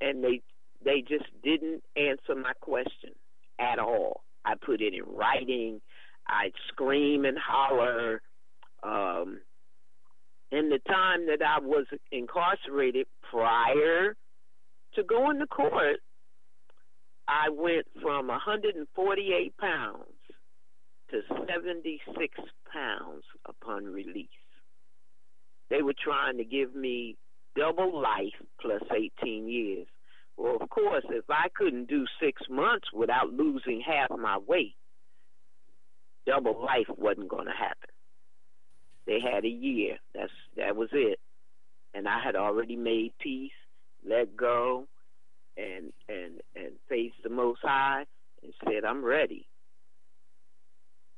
and they they just didn't answer my question at all. I put it in writing. I'd scream and holler. Um, in the time that I was incarcerated prior to going to court, I went from 148 pounds to 76 pounds upon release. They were trying to give me double life plus 18 years. Well, of course, if I couldn't do six months without losing half my weight, double life wasn't going to happen. They had a year. That's that was it. And I had already made peace, let go, and and and face the Most High, and said, "I'm ready."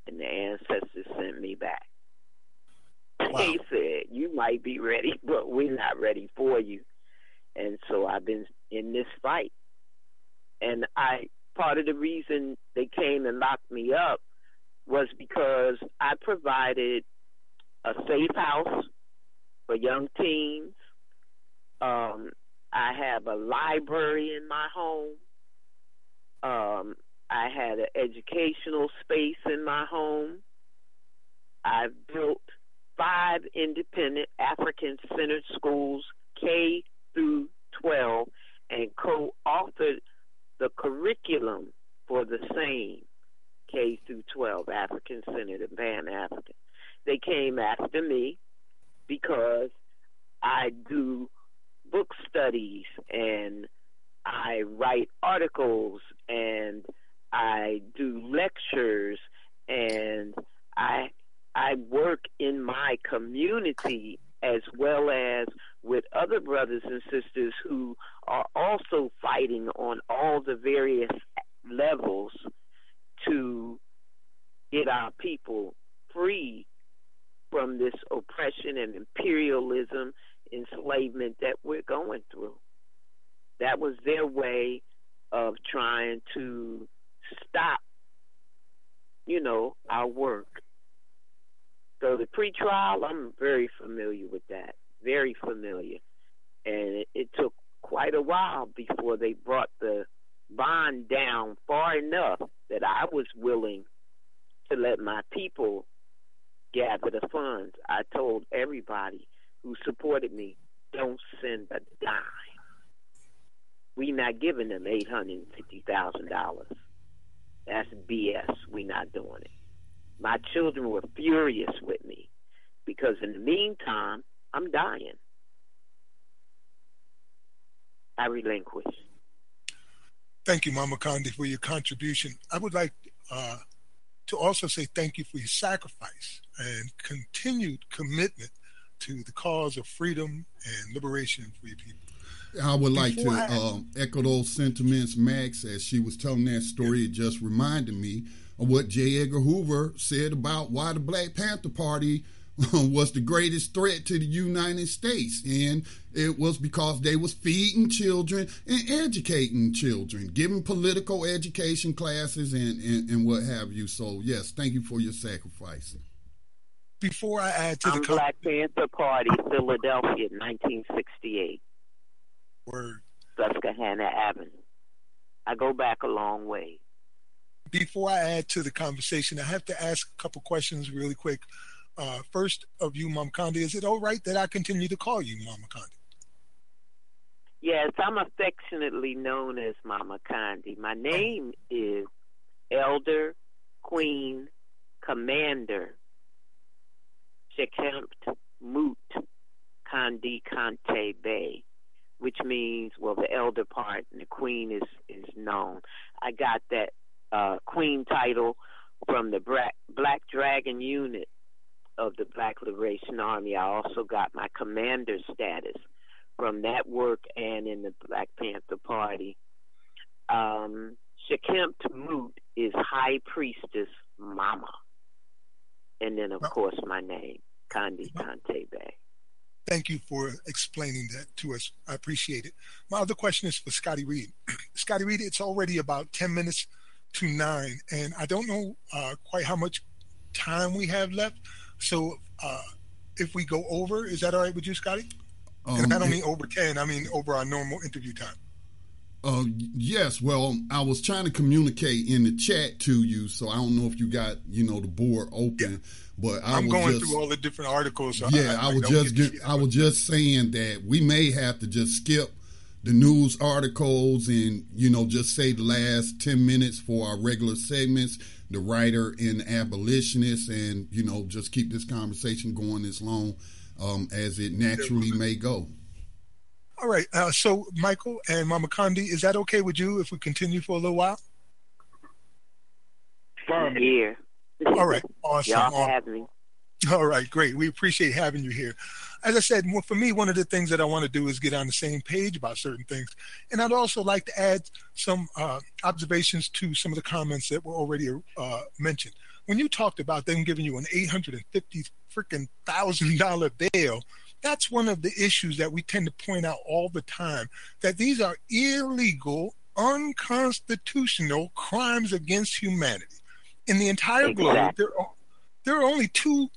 And the ancestors sent me back. Wow. They said, "You might be ready, but we're not ready for you." And so I've been in this fight. And I part of the reason they came and locked me up was because I provided a safe house for young teens. Um, I have a library in my home. Um, I had an educational space in my home. I built five independent African centered schools, K through 12, and co authored the curriculum for the same. K through 12, African centered and Pan African. They came after me because I do book studies and I write articles and I do lectures and I I work in my community as well as with other brothers and sisters who are also fighting on all the various levels to get our people free from this oppression and imperialism, enslavement that we're going through. That was their way of trying to stop, you know, our work. So the pretrial, I'm very familiar with that, very familiar. And it, it took quite a while before they brought the bond down far enough that I was willing to let my people gather the funds. I told everybody who supported me, don't send a dime. We not giving them eight hundred and fifty thousand dollars. That's BS. We not doing it. My children were furious with me because in the meantime, I'm dying. I relinquish.
Thank you, Mama Condi, for your contribution. I would like uh, to also say thank you for your sacrifice and continued commitment to the cause of freedom and liberation for your people.
I would like Before to I, um, echo those sentiments, Max, as she was telling that story. Yeah. It just reminded me of what J. Edgar Hoover said about why the Black Panther Party <laughs> was the greatest threat to the United States. And it was because they was feeding children and educating children, giving political education classes and, and, and what have you. So, yes, thank you for your sacrifice.
Before I add to I'm the...
Black Panther Party, Philadelphia, 1968. Word. Susquehanna Avenue. I go back a long way.
Before I add to the conversation, I have to ask a couple questions really quick uh, first of you, Mama Condi, is it all right that I continue to call you Mama Condi?
Yes, I'm affectionately known as Mama Condi. My name is Elder Queen Commander Shekempt Moot Condi Conte Bay, which means, well, the elder part and the queen is, is known. I got that uh, queen title from the Black Dragon Unit of the Black Liberation Army. I also got my commander status from that work and in the Black Panther Party. Um, Shekem is High Priestess Mama. And then, of well, course, my name, Kandi well, Bay.
Thank you for explaining that to us. I appreciate it. My other question is for Scotty Reed. <clears throat> Scotty Reed, it's already about 10 minutes to 9, and I don't know uh, quite how much time we have left. So uh, if we go over, is that all right with you, Scotty? Um, and I don't mean over 10, I mean over our normal interview time.
Uh, yes, well, I was trying to communicate in the chat to you, so I don't know if you got you know the board open, yeah.
but I am going just, through all the different articles.
So yeah, I, I, I was just get, I was just saying that we may have to just skip the news articles and you know just say the last 10 minutes for our regular segments the writer and abolitionist, and you know, just keep this conversation going as long um, as it naturally may go.
All right. Uh, so, Michael and Mama Condi, is that okay with you if we continue for a little while?
Fine. Yeah.
All right. Awesome. Y'all have me. All right, great. We appreciate having you here as I said, for me, one of the things that I want to do is get on the same page about certain things. And I'd also like to add some uh, observations to some of the comments that were already uh, mentioned. When you talked about them giving you an 850 freaking thousand dollar bail, that's one of the issues that we tend to point out all the time that these are illegal, unconstitutional crimes against humanity. In the entire globe, there are, there are only two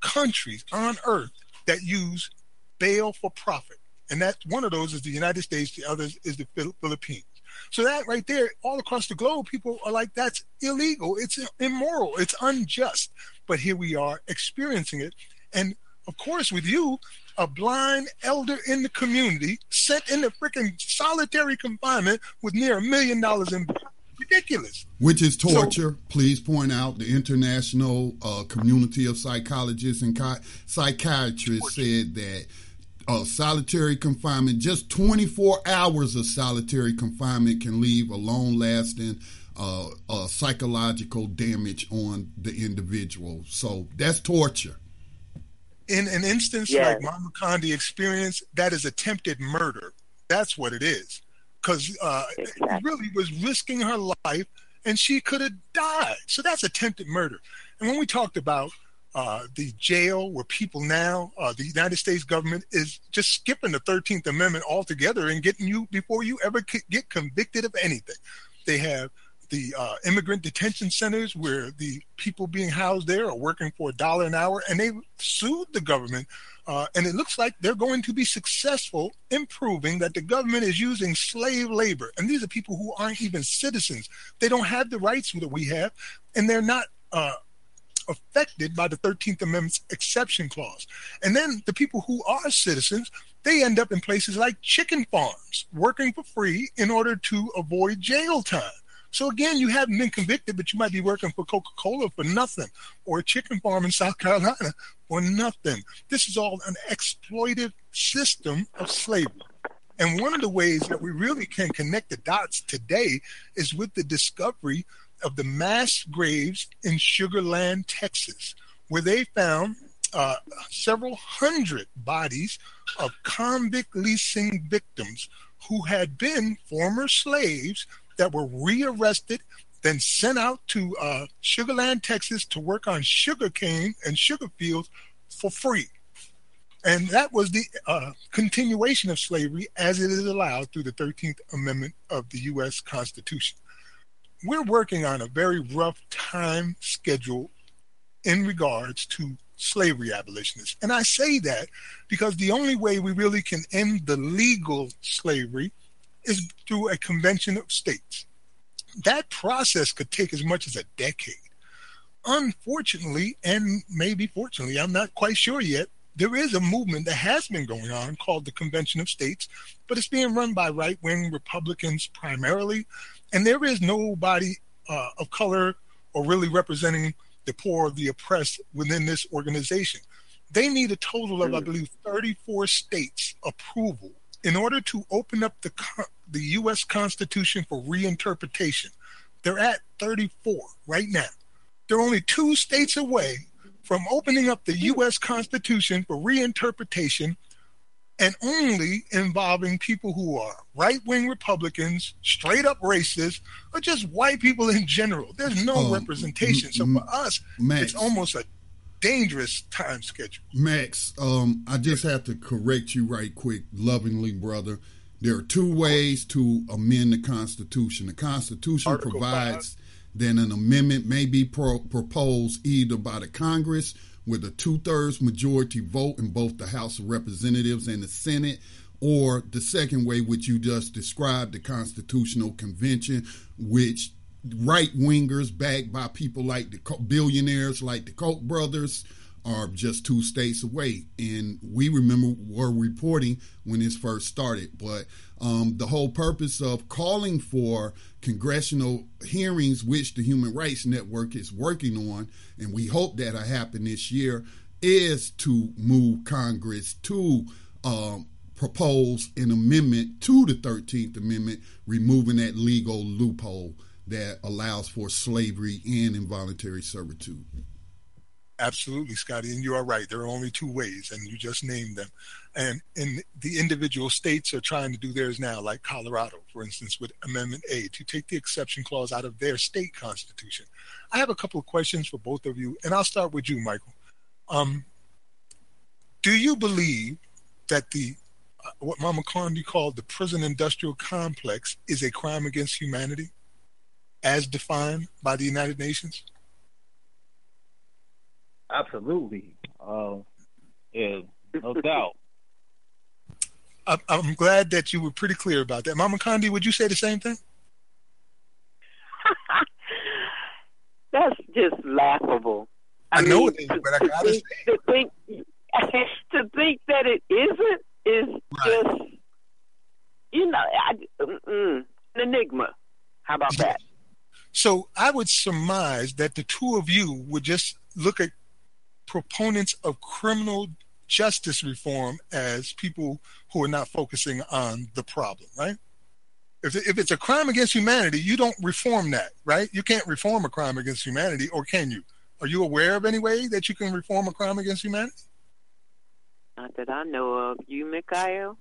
countries on earth that use bail for profit. And that one of those is the United States, the other is the Philippines. So that right there, all across the globe, people are like, that's illegal, it's immoral, it's unjust. But here we are experiencing it. And of course, with you, a blind elder in the community, sent into freaking solitary confinement with near a million dollars in ridiculous.
Which is torture. So, Please point out the international uh, community of psychologists and psychiatrists said that uh, solitary confinement, just 24 hours of solitary confinement, can leave a long lasting uh, uh, psychological damage on the individual. So that's torture.
In an instance like Mama Condi experience, that is attempted murder. That's what it is because uh, exactly. really was risking her life, and she could have died. So that's attempted murder. And when we talked about uh, the jail where people now, uh, the United States government is just skipping the 13th Amendment altogether and getting you before you ever get convicted of anything. They have the uh, immigrant detention centers where the people being housed there are working for a dollar an hour, and they sued the government uh, and it looks like they're going to be successful in proving that the government is using slave labor. And these are people who aren't even citizens. They don't have the rights that we have, and they're not uh, affected by the 13th Amendment's exception clause. And then the people who are citizens, they end up in places like chicken farms, working for free in order to avoid jail time. So again, you haven't been convicted, but you might be working for Coca Cola for nothing or a chicken farm in South Carolina for nothing. This is all an exploitive system of slavery. And one of the ways that we really can connect the dots today is with the discovery of the mass graves in Sugar Land, Texas, where they found uh, several hundred bodies of convict leasing victims who had been former slaves that were rearrested, then sent out to uh, Sugar Land, Texas to work on sugarcane and sugar fields for free. And that was the uh, continuation of slavery as it is allowed through the 13th Amendment of the U.S. Constitution. We're working on a very rough time schedule in regards to slavery abolitionists. And I say that because the only way we really can end the legal slavery is through a convention of states. That process could take as much as a decade. Unfortunately, and maybe fortunately, I'm not quite sure yet, there is a movement that has been going on called the Convention of States, but it's being run by right wing Republicans primarily, and there is nobody uh, of color or really representing the poor, the oppressed within this organization. They need a total of, I mm. believe, 34 states' approval in order to open up the the U.S. Constitution for reinterpretation. They're at 34 right now. They're only two states away from opening up the U.S. Constitution for reinterpretation and only involving people who are right wing Republicans, straight up racists, or just white people in general. There's no um, representation. So for us, Max, it's almost a dangerous time schedule.
Max, um, I just have to correct you right quick, lovingly, brother. There are two ways to amend the Constitution. The Constitution Article provides five. that an amendment may be pro- proposed either by the Congress with a two thirds majority vote in both the House of Representatives and the Senate, or the second way, which you just described, the Constitutional Convention, which right wingers backed by people like the billionaires like the Koch brothers are just two states away. And we remember were reporting when this first started. But um, the whole purpose of calling for congressional hearings, which the Human Rights Network is working on, and we hope that will happen this year, is to move Congress to um, propose an amendment to the 13th Amendment, removing that legal loophole that allows for slavery and involuntary servitude.
Absolutely, Scotty, and you are right. There are only two ways, and you just named them. And in the individual states are trying to do theirs now, like Colorado, for instance, with Amendment A, to take the exception clause out of their state constitution. I have a couple of questions for both of you, and I'll start with you, Michael. Um, do you believe that the uh, what Mama Condi called the prison industrial complex is a crime against humanity, as defined by the United Nations?
Absolutely. Uh, um, yeah, no <laughs> doubt.
I, am glad that you were pretty clear about that. Mama Condi, would you say the same thing? <laughs>
That's just laughable.
I, I mean, know it is, but I gotta think,
say. To think, <laughs> to think that it isn't is right. just, you know, I, an enigma. How about yes. that?
So I would surmise that the two of you would just look at proponents of criminal justice reform as people who are not focusing on the problem, right? If, if it's a crime against humanity, you don't reform that, right? You can't reform a crime against humanity, or can you? Are you aware of any way that you can reform a crime against humanity?
Not that I know of. You, Michael?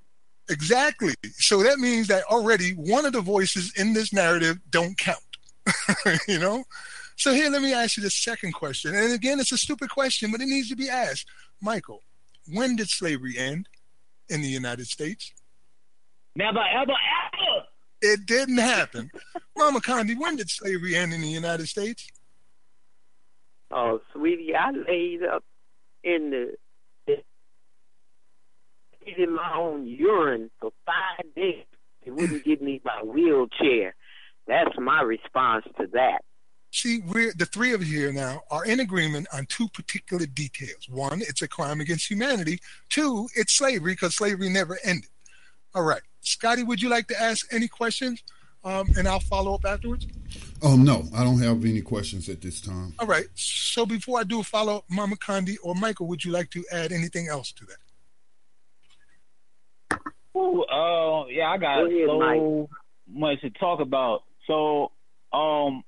Exactly. So that means that already one of the voices in this narrative don't count. <laughs> you know, so here, let me ask you the second question. And again, it's a stupid question, but it needs to be asked. Michael, when did slavery end in the United States?
Never, ever, ever.
It didn't happen. <laughs> Mama Condi, when did slavery end in the United States?
Oh, sweetie, I laid up in the in my own urine for five days. They wouldn't give me my wheelchair. That's my response to that.
See, we're the three of you here now are in agreement on two particular details. One, it's a crime against humanity. Two, it's slavery because slavery never ended. All right, Scotty, would you like to ask any questions? Um, and I'll follow up afterwards.
Oh no, I don't have any questions at this time.
All right. So before I do follow up, Mama Condi or Michael, would you like to add anything else to
that? Oh uh, yeah, I got Go ahead, so Mike. much to talk about. So um,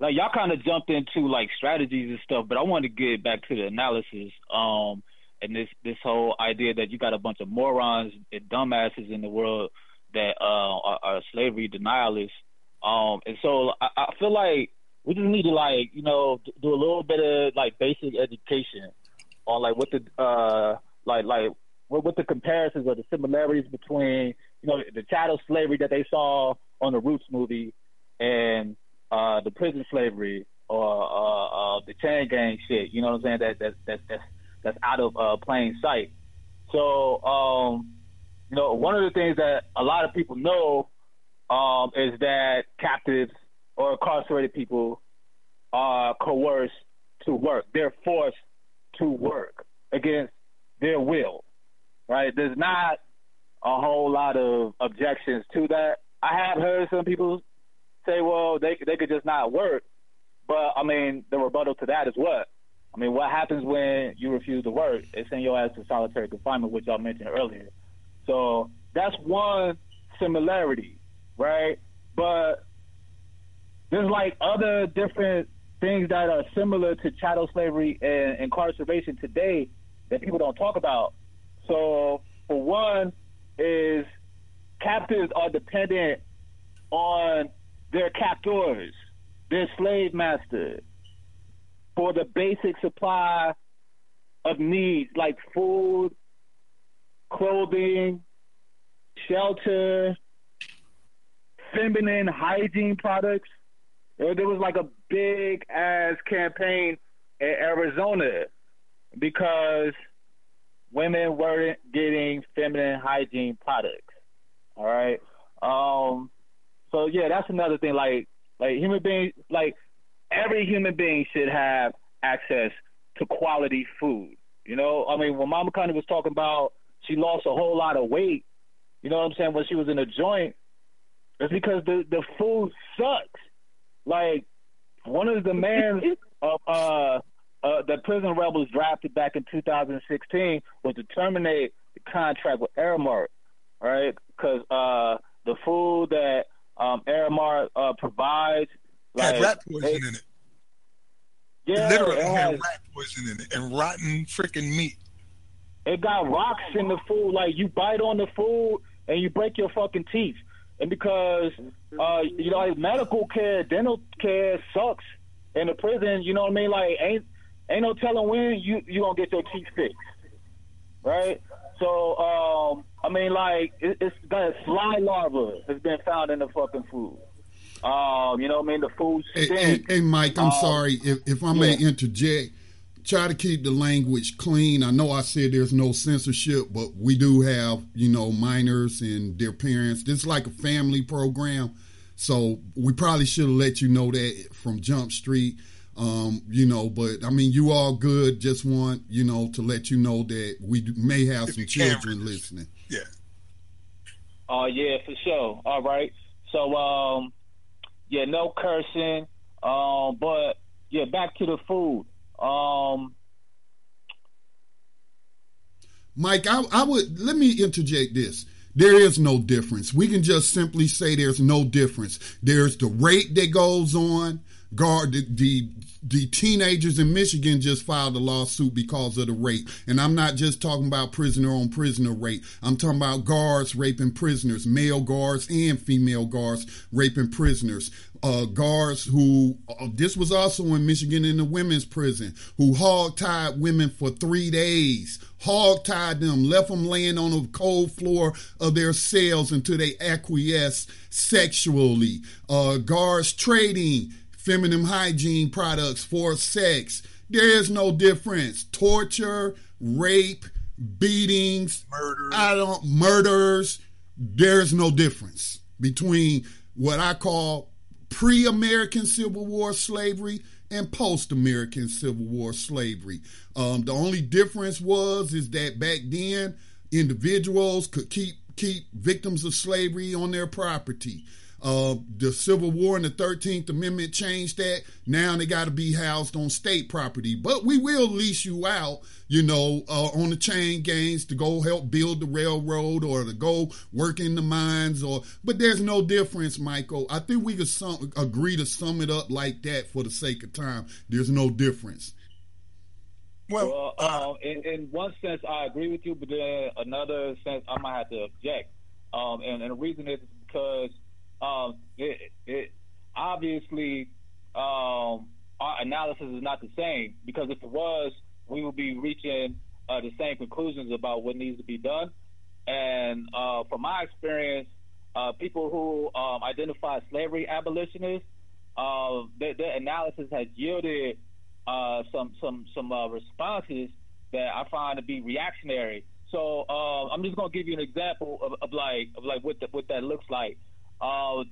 like y'all kind of jumped into like strategies and stuff, but I want to get back to the analysis. Um, and this this whole idea that you got a bunch of morons and dumbasses in the world that uh, are, are slavery denialists. Um, and so I, I feel like we just need to like you know do a little bit of like basic education on like what the uh like like what, what the comparisons or the similarities between you know the chattel slavery that they saw on the Roots movie and uh, the prison slavery or uh, uh, the chain gang shit. You know what I'm saying? That that that that's, that's out of uh, plain sight. So um, you know, one of the things that a lot of people know um, is that captives or incarcerated people are coerced to work. They're forced to work against their will. Right? There's not a whole lot of objections to that. I have heard some people say, well, they they could just not work. But I mean, the rebuttal to that is what? I mean, what happens when you refuse to work? They send your ass to solitary confinement, which y'all mentioned earlier. So that's one similarity, right? But there's like other different things that are similar to chattel slavery and incarceration today that people don't talk about. So, for one, is captives are dependent on they're captors. They're slave masters for the basic supply of needs like food, clothing, shelter, feminine hygiene products. Uh, there was like a big ass campaign in Arizona because women weren't getting feminine hygiene products. All right. Um, so yeah, that's another thing. Like like human beings, like every human being should have access to quality food. You know, I mean, when Mama Condi was talking about she lost a whole lot of weight, you know what I'm saying, when she was in a joint, it's because the the food sucks. Like one of the men <laughs> of uh, uh, the prison rebels drafted back in 2016 was to terminate the contract with Aramark, right? Because uh, the food that um, Aramar uh, provides.
Like, had rat poison they, in it. Yeah, literally it had, rat poison in it and rotten freaking meat.
It got rocks in the food. Like you bite on the food and you break your fucking teeth. And because uh, you know, like medical care, dental care sucks in the prison. You know what I mean? Like ain't ain't no telling when you you gonna get your teeth fixed, right? So, um, I mean, like, it, has got fly larva has been found in the fucking food. Um, you know what I mean? The food hey, hey,
hey, Mike, I'm um, sorry if, if I may yeah. interject. Try to keep the language clean. I know I said there's no censorship, but we do have, you know, minors and their parents. This is like a family program. So we probably should have let you know that from Jump Street. Um, you know, but I mean, you all good. Just want you know to let you know that we may have some children listening.
Yeah. Oh uh,
yeah, for sure. All right. So um, yeah, no cursing. Um, but yeah, back to the food. Um,
Mike, I, I would let me interject this. There is no difference. We can just simply say there's no difference. There's the rate that goes on guard the, the, the teenagers in Michigan just filed a lawsuit because of the rape. And I'm not just talking about prisoner on prisoner rape. I'm talking about guards raping prisoners, male guards and female guards raping prisoners. Uh, guards who, uh, this was also in Michigan in the women's prison, who hog tied women for three days, hog tied them, left them laying on the cold floor of their cells until they acquiesced sexually. Uh, guards trading feminine hygiene products for sex. There is no difference. Torture, rape, beatings, I don't murders. There is no difference between what I call pre-American Civil War slavery and post-American Civil War slavery. Um, the only difference was is that back then individuals could keep keep victims of slavery on their property. Uh, the Civil War and the 13th Amendment changed that. Now they got to be housed on state property. But we will lease you out, you know, uh, on the chain gangs to go help build the railroad or to go work in the mines. Or But there's no difference, Michael. I think we could sum, agree to sum it up like that for the sake of time. There's no difference.
Well, uh, in, in, one sense, I agree with you, but then another sense, I might have to object. Um, and, and the reason is because – um, it, it obviously um, our analysis is not the same because if it was, we would be reaching uh, the same conclusions about what needs to be done. And uh, from my experience, uh, people who um, identify as slavery abolitionists, uh, their, their, analysis has yielded uh, some some some uh, responses that I find to be reactionary. So I'm just gonna give you an example of, of like of like what the, what that looks like. Uh,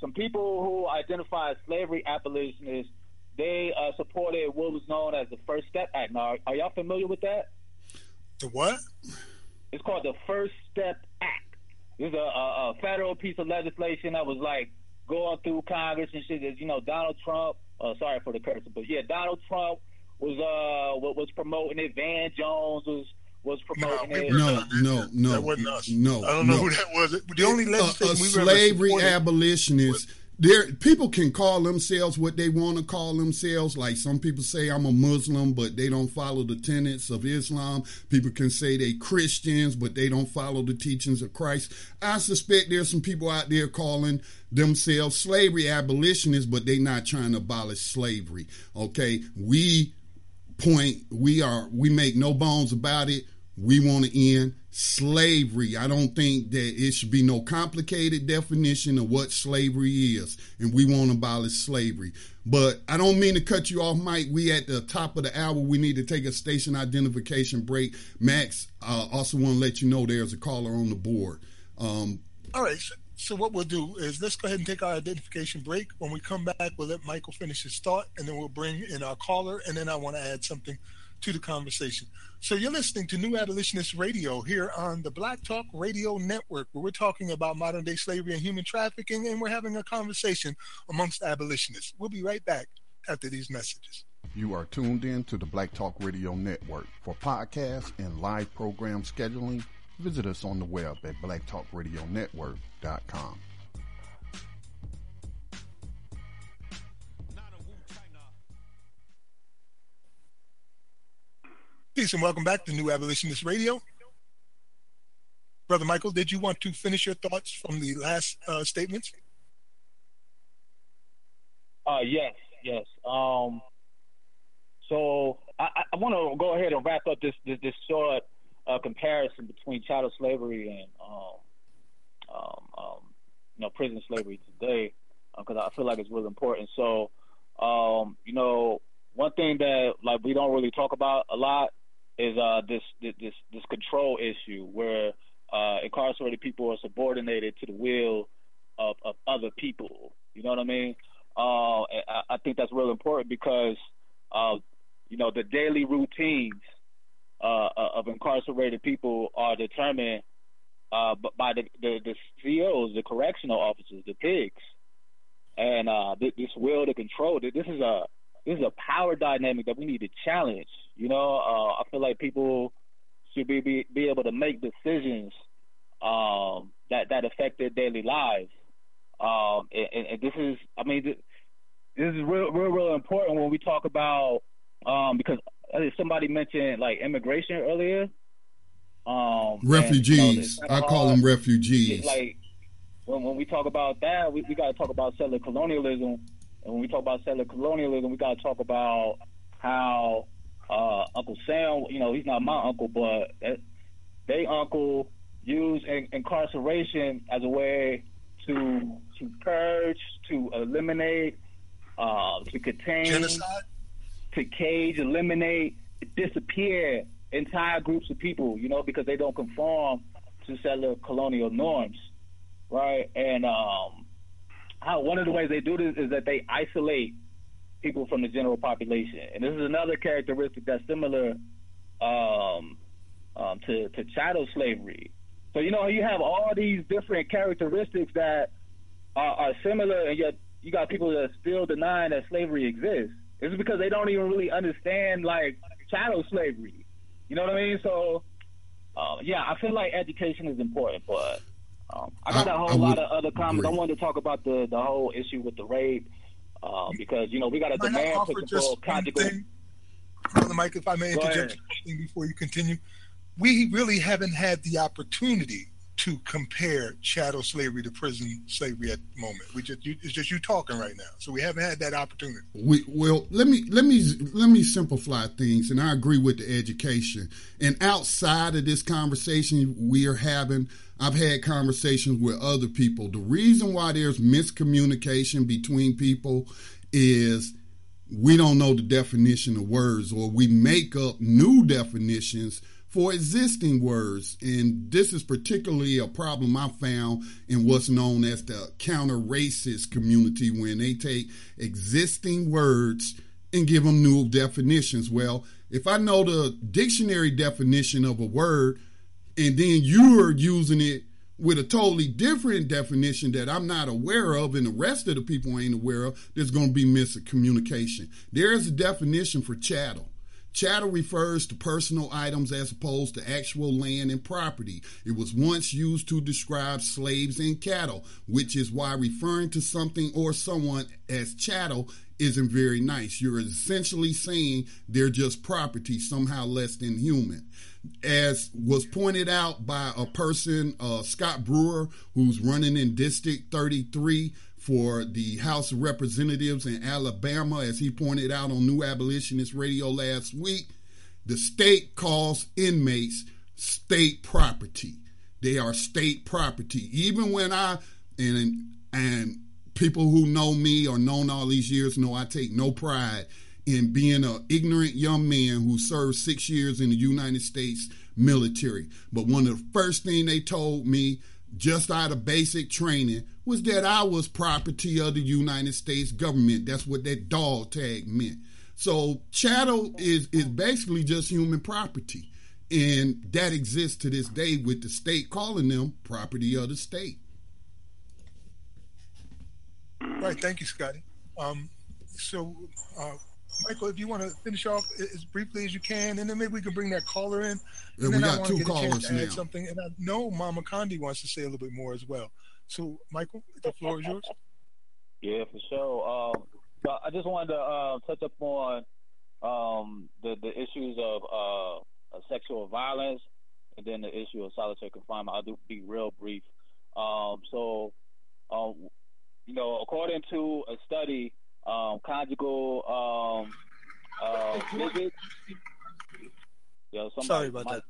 some people who identify as slavery abolitionists, they uh, supported what was known as the First Step Act. Now, are, are y'all familiar with that?
The what?
It's called the First Step Act. It's a, a, a federal piece of legislation that was like going through Congress and shit. That, you know, Donald Trump. Uh, sorry for the curse, but yeah, Donald Trump was uh was promoting it. Van Jones was was promoting no, it.
No, no, no, that wasn't us. No,
I
don't know no.
who that was. The only legislation a,
slavery abolitionist. there people can call themselves what they want to call themselves like some people say i'm a muslim but they don't follow the tenets of islam people can say they christians but they don't follow the teachings of christ i suspect there's some people out there calling themselves slavery abolitionists but they are not trying to abolish slavery okay we point we are we make no bones about it we want to end slavery. I don't think that it should be no complicated definition of what slavery is, and we want to abolish slavery. But I don't mean to cut you off, Mike. We at the top of the hour. We need to take a station identification break. Max, I also want to let you know there's a caller on the board. Um,
All right. So what we'll do is let's go ahead and take our identification break. When we come back, we'll let Michael finish his thought, and then we'll bring in our caller, and then I want to add something to the conversation. So you're listening to New Abolitionist Radio here on the Black Talk Radio Network, where we're talking about modern day slavery and human trafficking, and we're having a conversation amongst abolitionists. We'll be right back after these messages.
You are tuned in to the Black Talk Radio Network. For podcasts and live program scheduling, visit us on the web at blacktalkradionetwork.com.
Peace and welcome back to New Abolitionist Radio. Brother Michael, did you want to finish your thoughts from the last uh, statements?
Uh, yes, yes. Um, so I, I want to go ahead and wrap up this this, this short uh, comparison between chattel slavery and um, um, um you know prison slavery today because uh, I feel like it's really important. So um, you know, one thing that like we don't really talk about a lot is uh, this this this control issue where uh, incarcerated people are subordinated to the will of, of other people. You know what I mean? Uh, I, I, think that's real important because uh, you know the daily routines uh, uh, of incarcerated people are determined by the, the, the COs, the correctional officers, the pigs, and this will to control. This is a this is a power dynamic that we need to challenge. You know, uh, I feel like people should be, be, be able to make decisions um, that that affect their daily lives. Um, and, and, this is, I mean, this, is real, real, real important when we talk about um, because somebody mentioned like immigration earlier.
refugees, um, and, you know, I call them refugees.
Like when, when we talk about that, we, we got to talk about settler colonialism and when we talk about settler colonialism, we got to talk about how uh, Uncle Sam, you know, he's not my uncle, but that, they uncle used in, incarceration as a way to to purge, to eliminate, uh, to contain,
genocide,
to cage, eliminate, disappear entire groups of people, you know, because they don't conform to settler colonial norms, right? And um, how one of the ways they do this is that they isolate people from the general population, and this is another characteristic that's similar um, um, to to chattel slavery. So you know you have all these different characteristics that are, are similar, and yet you got people that are still denying that slavery exists. It's because they don't even really understand like chattel slavery. You know what I mean? So uh, yeah, I feel like education is important, but um, I got I, a whole lot of other comments. Agree. I wanted to talk about the, the whole issue with the rape uh, because, you know, we got a demand for
control conjugal. the Mike, if I may interject before you continue, we really haven't had the opportunity to compare chattel slavery to prison slavery at the moment. We just you, it's just you talking right now, so we haven't had that opportunity.
We, well, let me let me let me simplify things, and I agree with the education. And outside of this conversation we are having, I've had conversations with other people. The reason why there's miscommunication between people is we don't know the definition of words, or we make up new definitions for existing words. And this is particularly a problem I found in what's known as the counter racist community when they take existing words and give them new definitions. Well, if I know the dictionary definition of a word and then you're using it with a totally different definition that I'm not aware of and the rest of the people ain't aware of, there's going to be miscommunication. There is a definition for chattel. Chattel refers to personal items as opposed to actual land and property. It was once used to describe slaves and cattle, which is why referring to something or someone as chattel isn't very nice. You're essentially saying they're just property, somehow less than human. As was pointed out by a person, uh, Scott Brewer, who's running in District 33, for the House of Representatives in Alabama, as he pointed out on New Abolitionist Radio last week, the state calls inmates state property. They are state property. Even when I and and people who know me or known all these years know I take no pride in being an ignorant young man who served six years in the United States military. But one of the first thing they told me just out of basic training was that I was property of the United States government. That's what that dog tag meant. So chattel is is basically just human property, and that exists to this day with the state calling them property of the state.
Right. Thank you, Scotty. Um, so, uh, Michael, if you want to finish off as briefly as you can, and then maybe we can bring that caller in. Yeah, and then I want to get to now. something. And I know Mama Condi wants to say a little bit more as well. So, Michael, the floor is yours.
Yeah, for sure. Um, I just wanted to uh, touch up on um, the, the issues of uh, sexual violence and then the issue of solitary confinement. I'll do, be real brief. Um, so, um, you know, according to a study um, conjugal um, uh,
visit.
Yo,
Sorry about
that.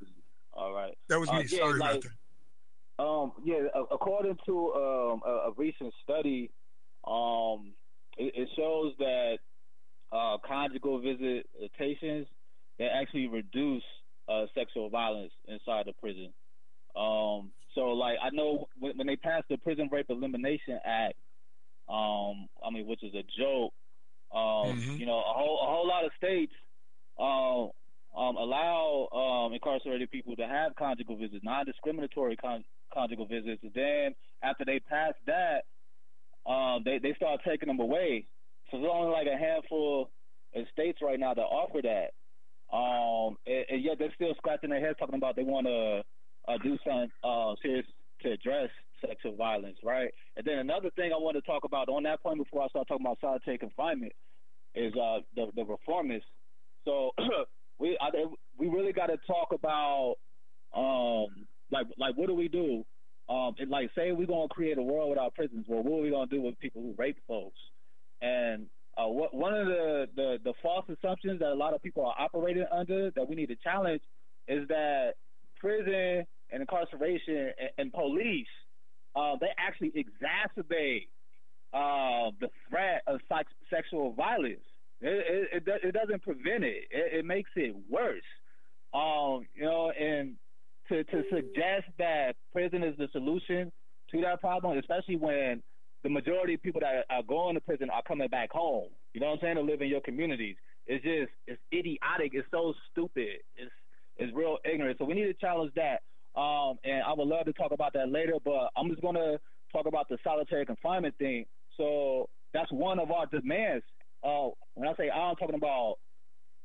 All right.
That
was me. Uh, yeah, Sorry like,
about that. Um, yeah, according to um, a, a, recent study, um, it, it shows that uh, conjugal visitations they actually reduce uh, sexual violence inside the prison. Um, so, like, I know when, when they passed the Prison Rape Elimination Act, um, I mean, which is a joke. Um, mm-hmm. You know, a whole a whole lot of states um, um, allow um, incarcerated people to have conjugal visits, non-discriminatory con- conjugal visits. Then after they pass that, um, they they start taking them away. So there's only like a handful of states right now that offer that. Um, and, and yet they're still scratching their heads talking about they want to uh, do something uh, serious to address sexual violence, right? And then another thing I want to talk about on that point before I start talking about solitary confinement is uh, the the reformists. So <clears throat> we I, we really got to talk about um, like like what do we do? Um, and like say we're gonna create a world without prisons. Well, what are we gonna do with people who rape folks? And uh, what, one of the, the the false assumptions that a lot of people are operating under that we need to challenge is that prison and incarceration and, and police uh, they actually exacerbate uh, the threat of sexual violence. It, it, it, it doesn't prevent it. it. it. makes it worse. Um, you know, and to, to suggest that prison is the solution to that problem, especially when the majority of people that are going to prison are coming back home. You know what I'm saying? To live in your communities. It's just it's idiotic. It's so stupid. It's it's real ignorant. So we need to challenge that. Um, and I would love to talk about that later, but I'm just going to talk about the solitary confinement thing. So that's one of our demands. Uh, when I say I'm talking about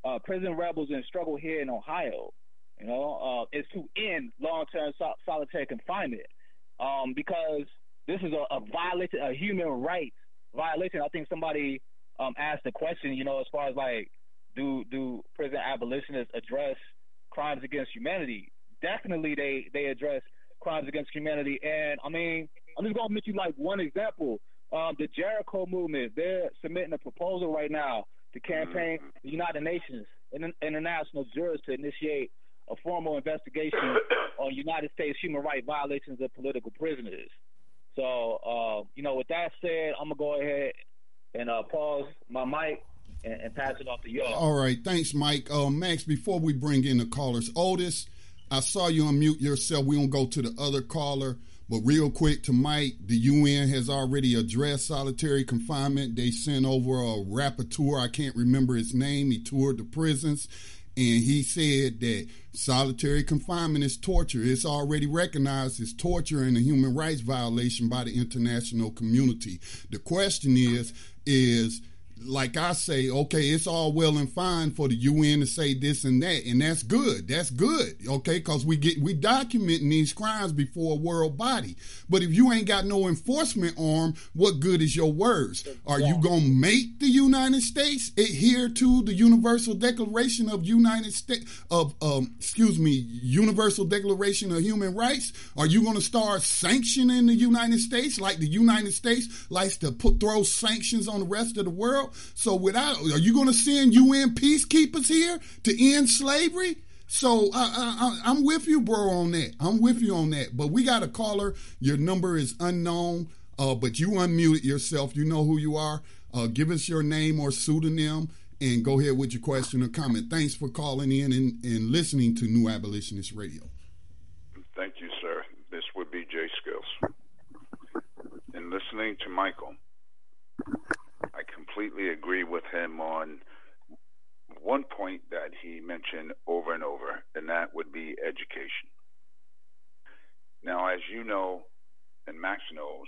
uh, prison rebels and struggle here in Ohio, you know, uh, is to end long-term sol- solitary confinement um, because this is a, a violation, a human rights violation. I think somebody um, asked the question, you know, as far as like, do do prison abolitionists address crimes against humanity? definitely they they address crimes against humanity. And I mean, I'm just gonna mention like one example. Um, the Jericho movement, they're submitting a proposal right now to campaign mm-hmm. the United Nations and international jurors to initiate a formal investigation <coughs> on United States human rights violations of political prisoners. So, uh, you know, with that said, I'm gonna go ahead and uh, pause my mic and, and, pass it off to y'all.
All right, thanks, Mike. Uh, Max, before we bring in the callers, Otis I saw you unmute yourself. We don't go to the other caller, but real quick to Mike, the UN has already addressed solitary confinement. They sent over a rapporteur. I can't remember his name. He toured the prisons, and he said that solitary confinement is torture. It's already recognized as torture and a human rights violation by the international community. The question is, is like I say, okay, it's all well and fine for the UN to say this and that, and that's good. That's good, okay, because we get we documenting these crimes before a world body. But if you ain't got no enforcement arm, what good is your words? Are you gonna make the United States adhere to the Universal Declaration of United States of um, excuse me, Universal Declaration of Human Rights? Are you gonna start sanctioning the United States like the United States likes to put throw sanctions on the rest of the world? So without, are you going to send UN peacekeepers here to end slavery? So I, am with you, bro, on that. I'm with you on that. But we got a caller. Your number is unknown, uh, but you unmute yourself. You know who you are. Uh, give us your name or pseudonym and go ahead with your question or comment. Thanks for calling in and, and listening to New Abolitionist Radio.
Thank you, sir. This would be Jay Skills. And listening to Michael completely agree with him on one point that he mentioned over and over, and that would be education. Now, as you know, and Max knows,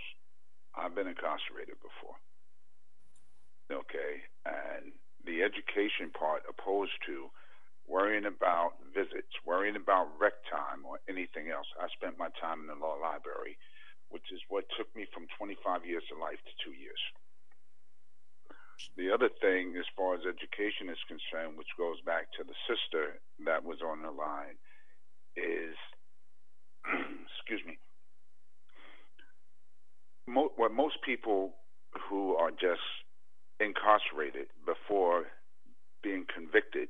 I've been incarcerated before. Okay, and the education part opposed to worrying about visits, worrying about rec time or anything else. I spent my time in the law library, which is what took me from 25 years of life to two years. The other thing, as far as education is concerned, which goes back to the sister that was on the line, is <clears throat> excuse me. Mo- what most people who are just incarcerated before being convicted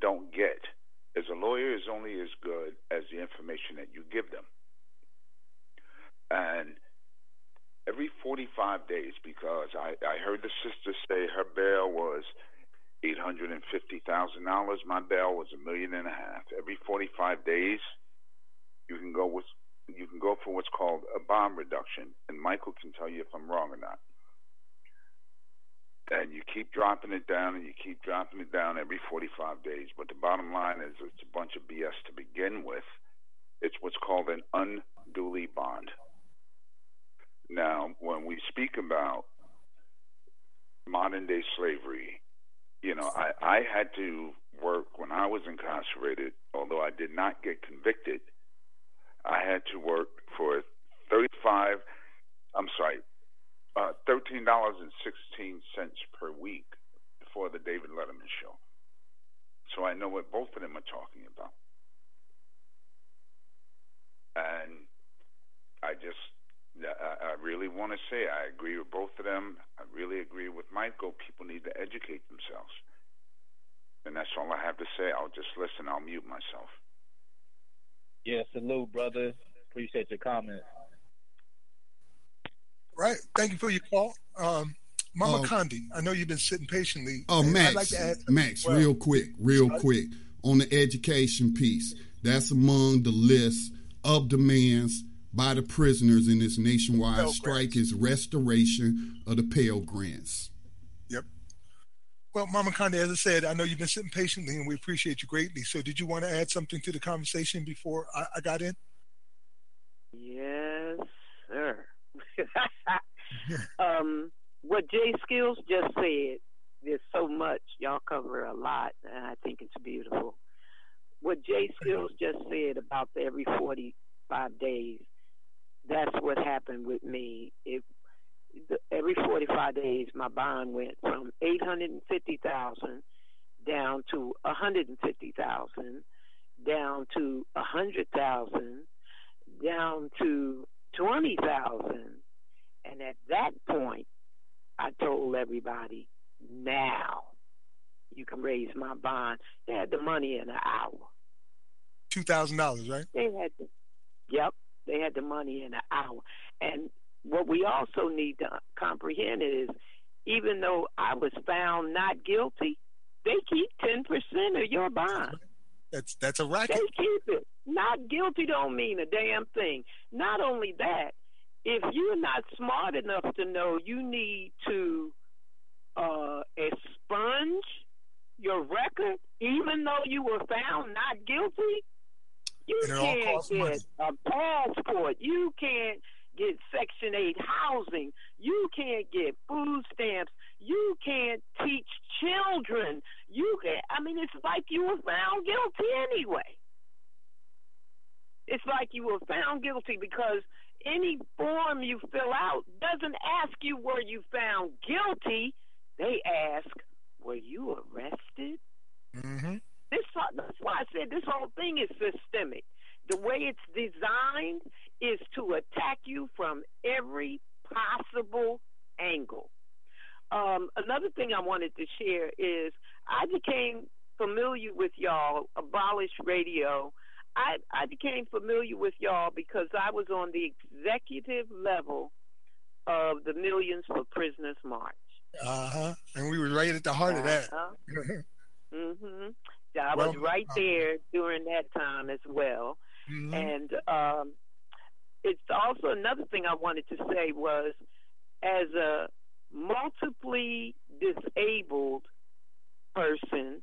don't get is a lawyer is only as good as the information that you give them. And every 45 days because I, I heard the sister say her bail was $850,000. My bail was a million and a half. Every 45 days, you can go with you can go for what's called a bond reduction, and Michael can tell you if I'm wrong or not. And you keep dropping it down, and you keep dropping it down every 45 days. But the bottom line is, it's a bunch of BS to begin with. It's what's called an unduly bond. Now, when we speak about modern day slavery, you know, I, I had to work when I was incarcerated, although I did not get convicted, I had to work for 35, I'm sorry, uh, $13.16 per week for the David Letterman show. So I know what both of them are talking about. And I just I, really want to say I agree with both of them. I really agree with Michael. People need to educate themselves. And that's all I have to say. I'll just listen. I'll mute myself.
Yes, salute, brother. Appreciate your comment. Right.
Thank you for your call. Um, Mama uh, Condi, I know you've been sitting patiently.
Oh, Max, like Max, well. real quick, real quick on the education piece. That's among the list of demands by the prisoners in this nationwide Pell strike grants. is restoration of the Pell Grants.
Yep. Well, Mama Condi, as I said, I know you've been sitting patiently and we appreciate you greatly. So, did you want to add something to the conversation before I, I got in?
Yes, sir. <laughs> um, what Jay Skills just said, there's so much. Y'all cover a lot, and I think it's beautiful. What Jay Skills just said about every 45 days, that's what happened with me. It, the, every 45 days, my bond went from 850,000 down to 150,000, down to 100,000, down to 20,000. And at that point, I told everybody, now you can raise my bond. They had the money in an hour.
$2,000, right? They had
yep, they had the money in an hour. And what we also need to comprehend is even though I was found not guilty, they keep 10% of your bond.
That's that's a racket.
They keep it. Not guilty don't mean a damn thing. Not only that, if you're not smart enough to know you need to uh, expunge your record, even though you were found not guilty, you can't get money. a passport. You can't get Section 8 housing. You can't get food stamps. You can't teach children. You can I mean, it's like you were found guilty anyway. It's like you were found guilty because any form you fill out doesn't ask you were you found guilty. They ask, were you arrested?
Mm-hmm.
This that's why I said this whole thing is systemic. The way it's designed is to attack you from every possible angle. Um, another thing I wanted to share is I became familiar with y'all, Abolish Radio. I, I became familiar with y'all because I was on the executive level of the Millions for Prisoners March.
Uh huh. And we were right at the heart uh-huh. of that.
Uh-huh. <laughs> mm-hmm. I well, was right uh, there during that time as well. Mm-hmm. And um, it's also another thing I wanted to say was as a multiply disabled person,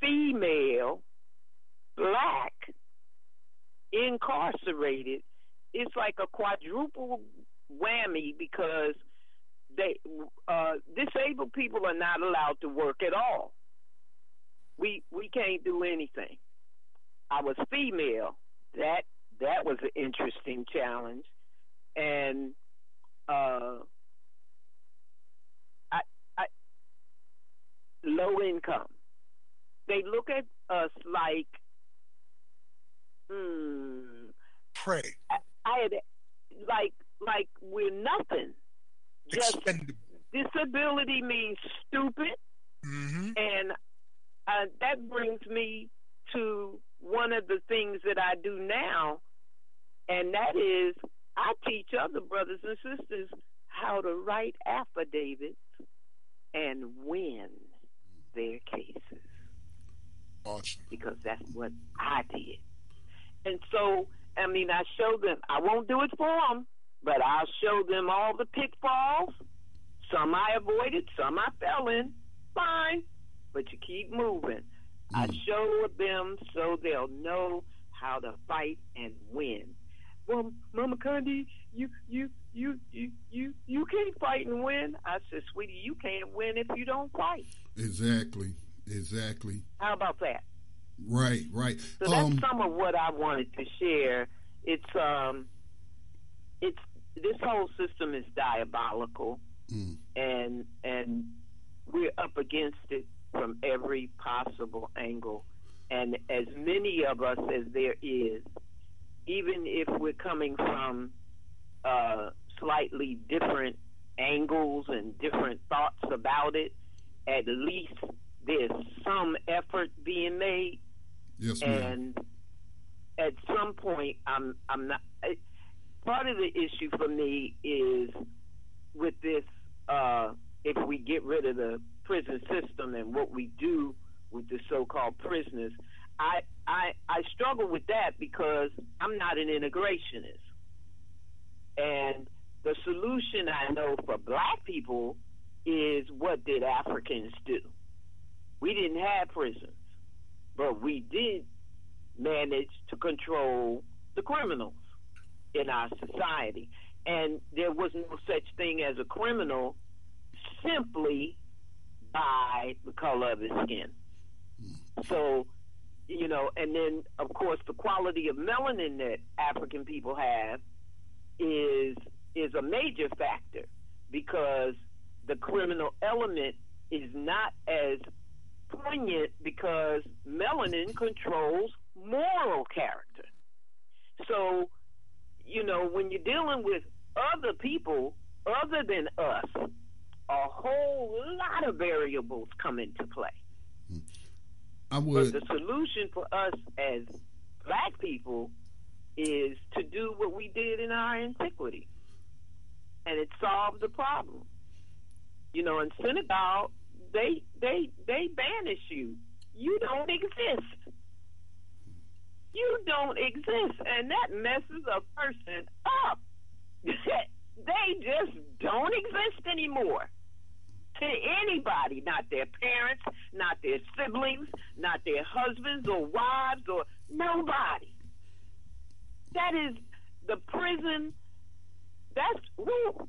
female, black, incarcerated, it's like a quadruple whammy because they uh, disabled people are not allowed to work at all we we can't do anything. I was female. That that was an interesting challenge, and uh, I, I low income. They look at us like, hmm,
prey.
I, I had like like we're nothing.
Just Expendable.
disability means stupid,
mm-hmm.
and uh, that brings me to one of the things that I do now, and that is I teach other brothers and sisters how to write affidavits and win their cases.
Awesome.
Because that's what I did. And so, I mean, I show them, I won't do it for them, but I'll show them all the pitfalls. Some I avoided, some I fell in. Fine but you keep moving. Mm. I show them so they'll know how to fight and win. Well, Mama Condi, you you you you you you can't fight and win. I said, sweetie, you can't win if you don't fight.
Exactly. Exactly.
How about that?
Right, right.
So um, that's some of what I wanted to share. It's um, it's this whole system is diabolical, mm. and and we're up against it from every possible angle. And as many of us as there is, even if we're coming from uh, slightly different angles and different thoughts about it, at least there's some effort being made.
Yes, ma'am. And
at some point, I'm I'm not. part of the issue for me is with this. Uh, if we get rid of the prison system and what we do with the so-called prisoners. I I I struggle with that because I'm not an integrationist, and the solution I know for Black people is what did Africans do? We didn't have prisons, but we did manage to control the criminals in our society. And there was no such thing as a criminal simply by the color of his skin. So, you know, and then of course the quality of melanin that African people have is is a major factor because the criminal element is not as poignant because melanin controls moral character. So, you know, when you're dealing with other people other than us, a whole lot of variables come into play. Hmm.
I would.
But the solution for us as black people is to do what we did in our antiquity, and it solved the problem. You know, in Senegal, they they they banish you. You don't exist. You don't exist, and that messes a person up. <laughs> they just don't exist anymore to anybody, not their parents, not their siblings, not their husbands or wives or nobody. That is the prison. That's woo.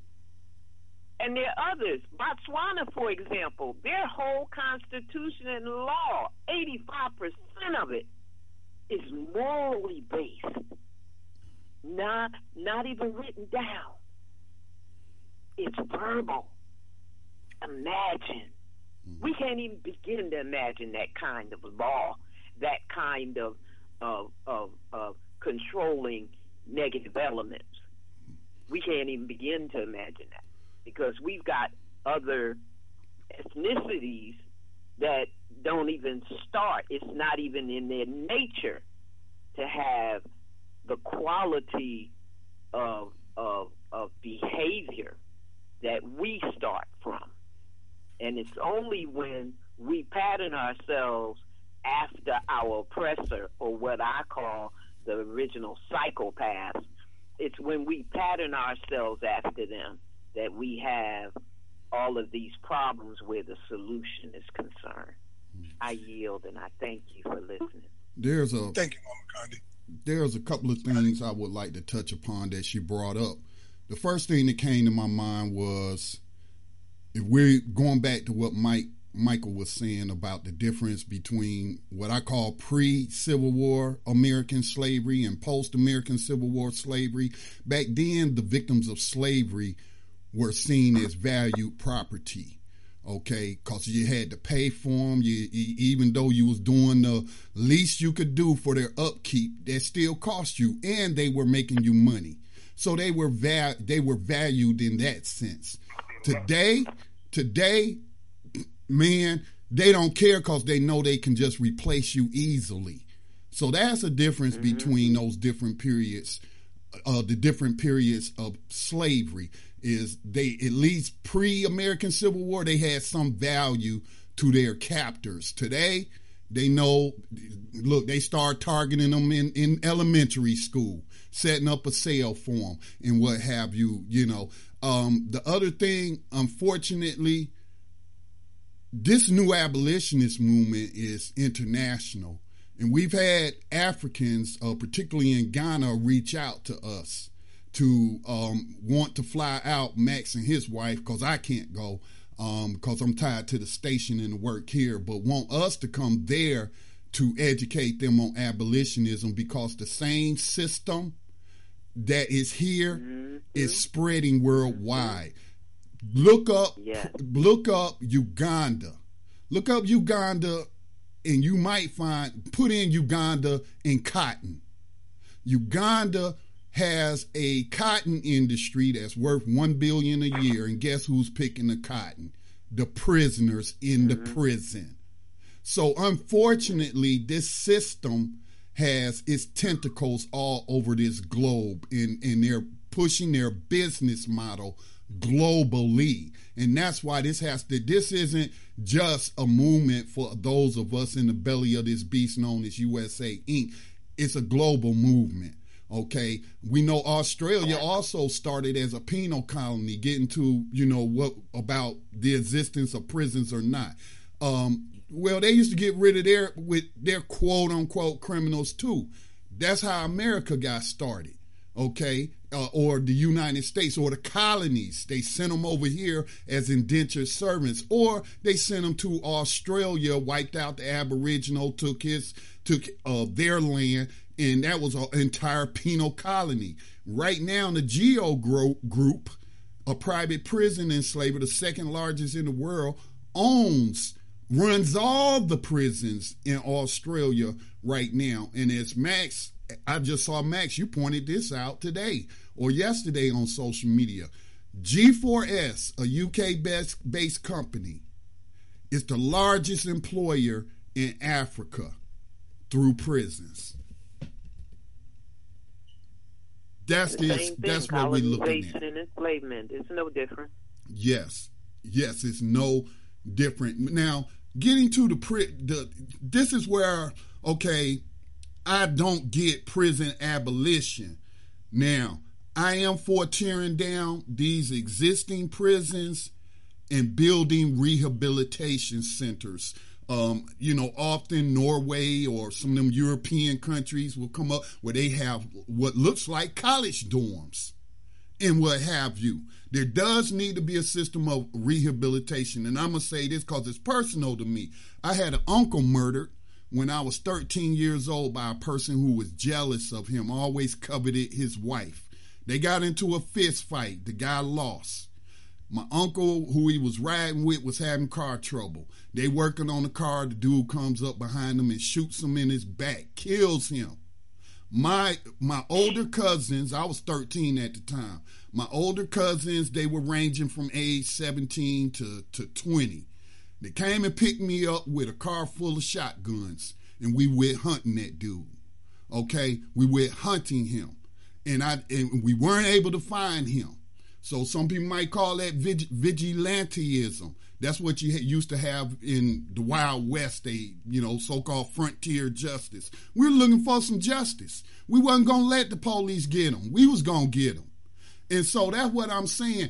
And there are others. Botswana, for example, their whole constitution and law, 85% of it is morally based. Not not even written down. It's verbal imagine. Mm-hmm. We can't even begin to imagine that kind of law, that kind of of of, of controlling negative elements. We can't even begin to imagine that because we've got other ethnicities that don't even start. It's not even in their nature to have the quality of of of behavior that we start from. And it's only when we pattern ourselves after our oppressor, or what I call the original psychopath, it's when we pattern ourselves after them that we have all of these problems where the solution is concerned. I yield and I thank you for listening.
There's a
thank you, Mama Condi.
There's a couple of things I would like to touch upon that she brought up. The first thing that came to my mind was we're going back to what Mike Michael was saying about the difference between what I call pre Civil War American slavery and post American Civil War slavery. Back then, the victims of slavery were seen as valued property okay because you had to pay for them you, you, even though you was doing the least you could do for their upkeep that still cost you and they were making you money so they were val- they were valued in that sense today Today, man, they don't care because they know they can just replace you easily. So that's a difference mm-hmm. between those different periods, uh, the different periods of slavery. Is they at least pre American Civil War they had some value to their captors. Today, they know. Look, they start targeting them in in elementary school, setting up a sale for them and what have you. You know, um, the other thing, unfortunately, this new abolitionist movement is international. And we've had Africans, uh, particularly in Ghana, reach out to us to um, want to fly out, Max and his wife, because I can't go because um, I'm tied to the station and the work here, but want us to come there to educate them on abolitionism because the same system that is here mm-hmm. is mm-hmm. spreading mm-hmm. worldwide. Mm-hmm. Look up, yeah. look up Uganda. Look up Uganda, and you might find put in Uganda and cotton. Uganda has a cotton industry that's worth one billion a year, and guess who's picking the cotton? The prisoners in mm-hmm. the prison. So unfortunately, this system has its tentacles all over this globe and, and they're pushing their business model globally. And that's why this has to, this isn't just a movement for those of us in the belly of this beast known as USA Inc., it's a global movement. Okay, we know Australia also started as a penal colony, getting to you know what about the existence of prisons or not. Um, well, they used to get rid of their with their quote unquote criminals too. That's how America got started. Okay, uh, or the United States or the colonies. They sent them over here as indentured servants, or they sent them to Australia, wiped out the Aboriginal, took his took uh, their land, and that was an entire penal colony. Right now, the Geo Group, a private prison enslaver, the second largest in the world, owns runs all the prisons in Australia right now. And as Max, I just saw Max, you pointed this out today or yesterday on social media. G4S, a UK based, based company, is the largest employer in Africa through prisons.
That's the, that's what we look at. And enslavement. It's no different.
Yes, yes, it's no different. Now, getting to the, pri- the this is where okay, I don't get prison abolition. Now, I am for tearing down these existing prisons and building rehabilitation centers. Um, you know, often Norway or some of them European countries will come up where they have what looks like college dorms and what have you. There does need to be a system of rehabilitation. And I'm going to say this because it's personal to me. I had an uncle murdered when I was 13 years old by a person who was jealous of him, always coveted his wife. They got into a fist fight. The guy lost. My uncle, who he was riding with, was having car trouble. They working on the car. The dude comes up behind him and shoots him in his back, kills him my my older cousins i was 13 at the time my older cousins they were ranging from age 17 to, to 20 they came and picked me up with a car full of shotguns and we went hunting that dude okay we went hunting him and i and we weren't able to find him so some people might call that vig- vigilantism that's what you used to have in the Wild West, A you know, so-called frontier justice. We are looking for some justice. We wasn't going to let the police get them. We was going to get them. And so that's what I'm saying.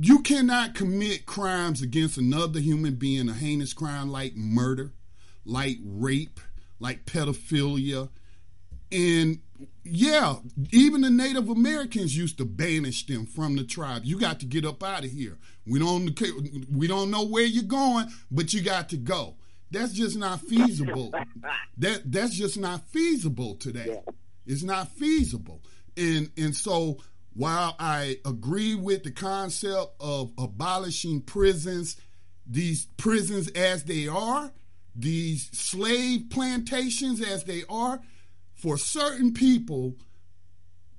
You cannot commit crimes against another human being, a heinous crime like murder, like rape, like pedophilia, and yeah, even the Native Americans used to banish them from the tribe. You got to get up out of here. We don't we don't know where you're going, but you got to go. That's just not feasible. <laughs> that that's just not feasible today. Yeah. It's not feasible. And and so while I agree with the concept of abolishing prisons, these prisons as they are, these slave plantations as they are, for certain people,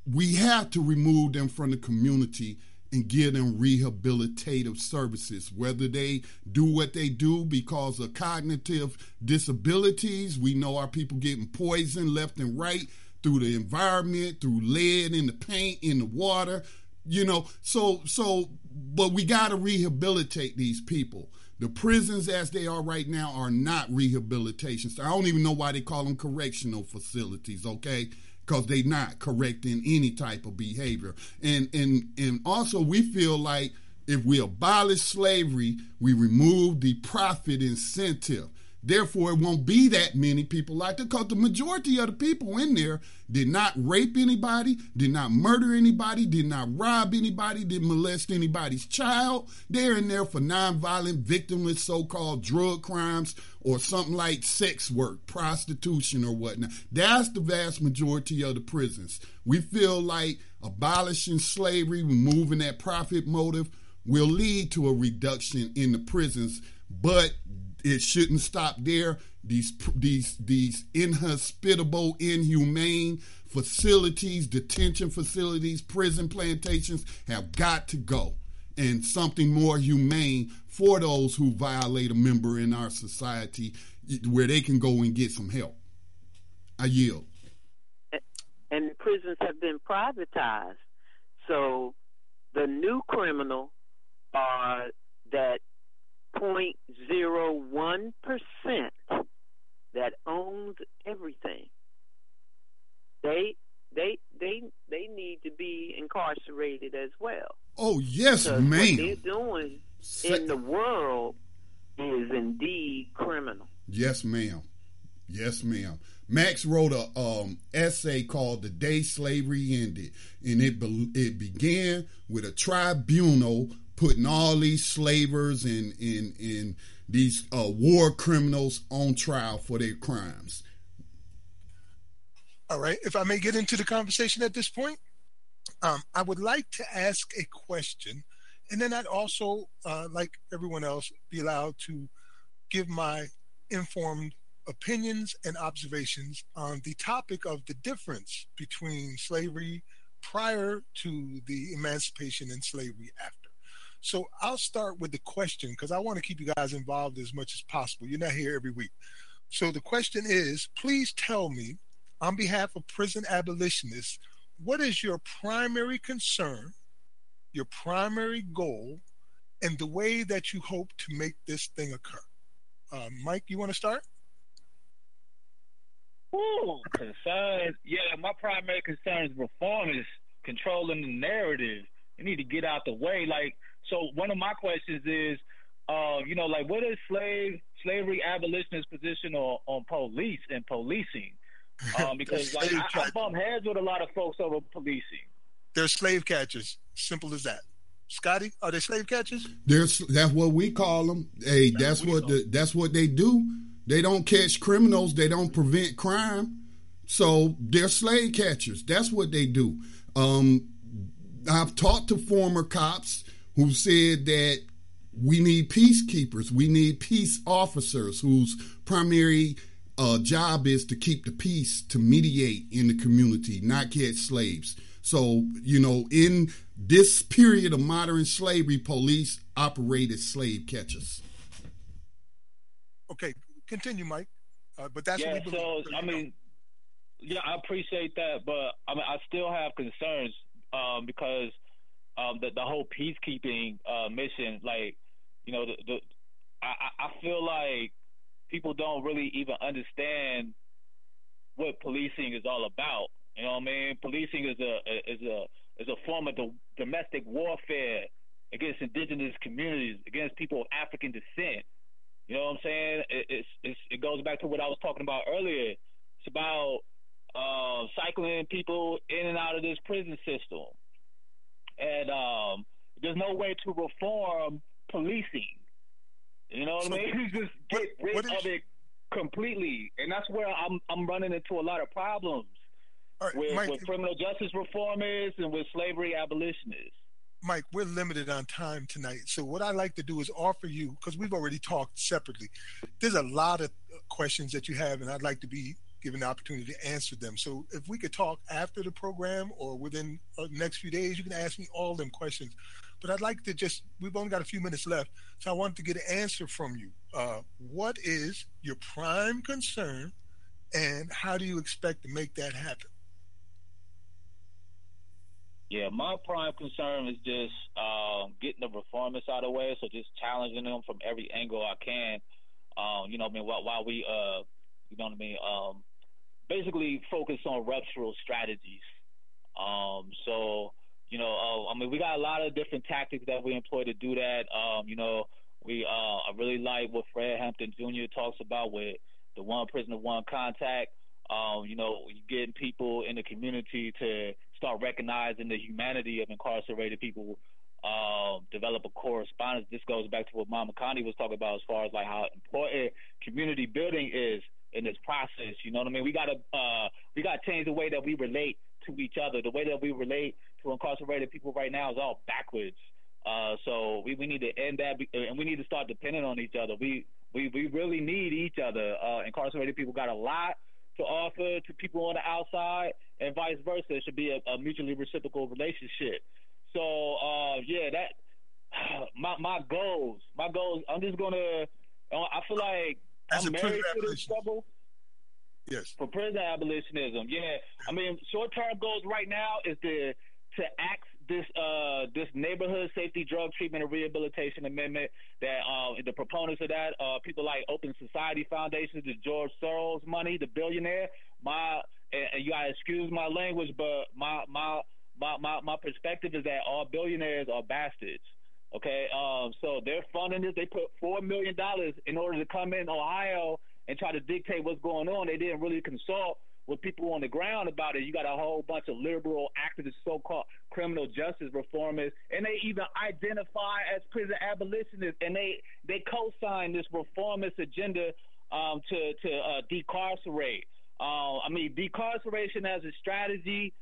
we have to remove them from the community and give them rehabilitative services, whether they do what they do because of cognitive disabilities. We know our people getting poisoned left and right through the environment, through lead in the paint, in the water, you know. So, so, but we got to rehabilitate these people. The prisons as they are right now are not rehabilitation. So I don't even know why they call them correctional facilities, okay? Because they're not correcting any type of behavior. And and and also we feel like if we abolish slavery, we remove the profit incentive. Therefore, it won't be that many people like that because the majority of the people in there did not rape anybody, did not murder anybody, did not rob anybody, did molest anybody's child. They're in there for nonviolent, victimless so called drug crimes or something like sex work, prostitution, or whatnot. That's the vast majority of the prisons. We feel like abolishing slavery, removing that profit motive, will lead to a reduction in the prisons, but it shouldn't stop there. These these these inhospitable, inhumane facilities, detention facilities, prison plantations have got to go, and something more humane for those who violate a member in our society, where they can go and get some help. I yield.
And the prisons have been privatized, so the new criminal are that 0.01% that owns everything. They they they they need to be incarcerated as well.
Oh yes, because ma'am. What
they're doing in the world is indeed criminal.
Yes, ma'am. Yes, ma'am. Max wrote a um, essay called "The Day Slavery Ended," and it be- it began with a tribunal putting all these slavers and and and these uh, war criminals on trial for their crimes.
All right. If I may get into the conversation at this point, um, I would like to ask a question, and then I'd also, uh, like everyone else, be allowed to give my informed opinions and observations on the topic of the difference between slavery prior to the emancipation and slavery after. So I'll start with the question because I want to keep you guys involved as much as possible. You're not here every week. So the question is please tell me, on behalf of prison abolitionists, what is your primary concern, your primary goal, and the way that you hope to make this thing occur? Uh, Mike, you want to start?
Ooh, concerns. Yeah, my primary concern is reform is controlling the narrative. You need to get out the way. Like so one of my questions is, uh, you know, like what is slave slavery abolitionist position on, on police and policing? <laughs> Um, because like I, I bump heads with a lot of folks over policing.
They're slave catchers. Simple as that. Scotty, are they slave catchers?
They're that's what we call them. Hey, that's, that's what the, that's what they do. They don't catch criminals. They don't prevent crime. So they're slave catchers. That's what they do. Um, I've talked to former cops who said that we need peacekeepers, we need peace officers whose primary uh, job is to keep the peace, to mediate in the community, not catch slaves. So, you know, in this period of modern slavery, police operated slave catchers.
Okay, continue, Mike. Uh, but that's
yeah. so I mean, yeah, I appreciate that, but I mean, I still have concerns um, because um, the the whole peacekeeping uh, mission, like you know, the, the I, I feel like people don't really even understand what policing is all about. You know what I mean? Policing is a is a is a form of do, domestic warfare against indigenous communities, against people of African descent. You know what I'm saying? It, it's, it's, it goes back to what I was talking about earlier. It's about uh, cycling people in and out of this prison system and um, there's no way to reform policing. You know what so, I mean? You just
get
what, rid what of it completely, and that's where I'm I'm running into a lot of problems right, with, Mike, with criminal justice reformers and with slavery abolitionists.
Mike, we're limited on time tonight. So what I like to do is offer you because we've already talked separately. There's a lot of questions that you have, and I'd like to be given the opportunity to answer them. So if we could talk after the program or within the uh, next few days, you can ask me all them questions. But I'd like to just, we've only got a few minutes left, so I wanted to get an answer from you. Uh, what is your prime concern and how do you expect to make that happen?
Yeah, my prime concern is just uh, getting the reformists out of the way. So just challenging them from every angle I can. Um, you know, I mean, while, while we, uh, you know what I mean, um, basically focused on ruptural strategies. Um, so, you know, uh, I mean, we got a lot of different tactics that we employ to do that. Um, you know, we uh, I really like what Fred Hampton Jr. talks about with the one prisoner, one contact. Um, you know, getting people in the community to start recognizing the humanity of incarcerated people. Um, develop a correspondence. This goes back to what Mama Condi was talking about as far as like how important community building is in this process. You know what I mean? We gotta uh, we gotta change the way that we relate to each other. The way that we relate to incarcerated people right now is all backwards. Uh, so we, we need to end that, and we need to start depending on each other. We we we really need each other. Uh, incarcerated people got a lot to offer to people on the outside, and vice versa. It should be a, a mutually reciprocal relationship. So uh, yeah, that <sighs> my my goals, my goals. I'm just gonna. I feel like
that's I'm married to this struggle. Yes.
For prison abolitionism, yeah. I mean, short term goals right now is to to act this uh, this neighborhood safety drug treatment and rehabilitation amendment that uh, the proponents of that uh, people like Open Society Foundation, the George Soros money, the billionaire. My and, you gotta excuse my language, but my my my my, my perspective is that all billionaires are bastards. Okay, um, so they're funding this. They put four million dollars in order to come in Ohio and try to dictate what's going on. They didn't really consult with people on the ground about it. You got a whole bunch of liberal activists, so-called criminal justice reformers, and they even identify as prison abolitionists, and they they co-sign this reformist agenda um, to to uh, decarcerate. Uh, I mean, decarceration as a strategy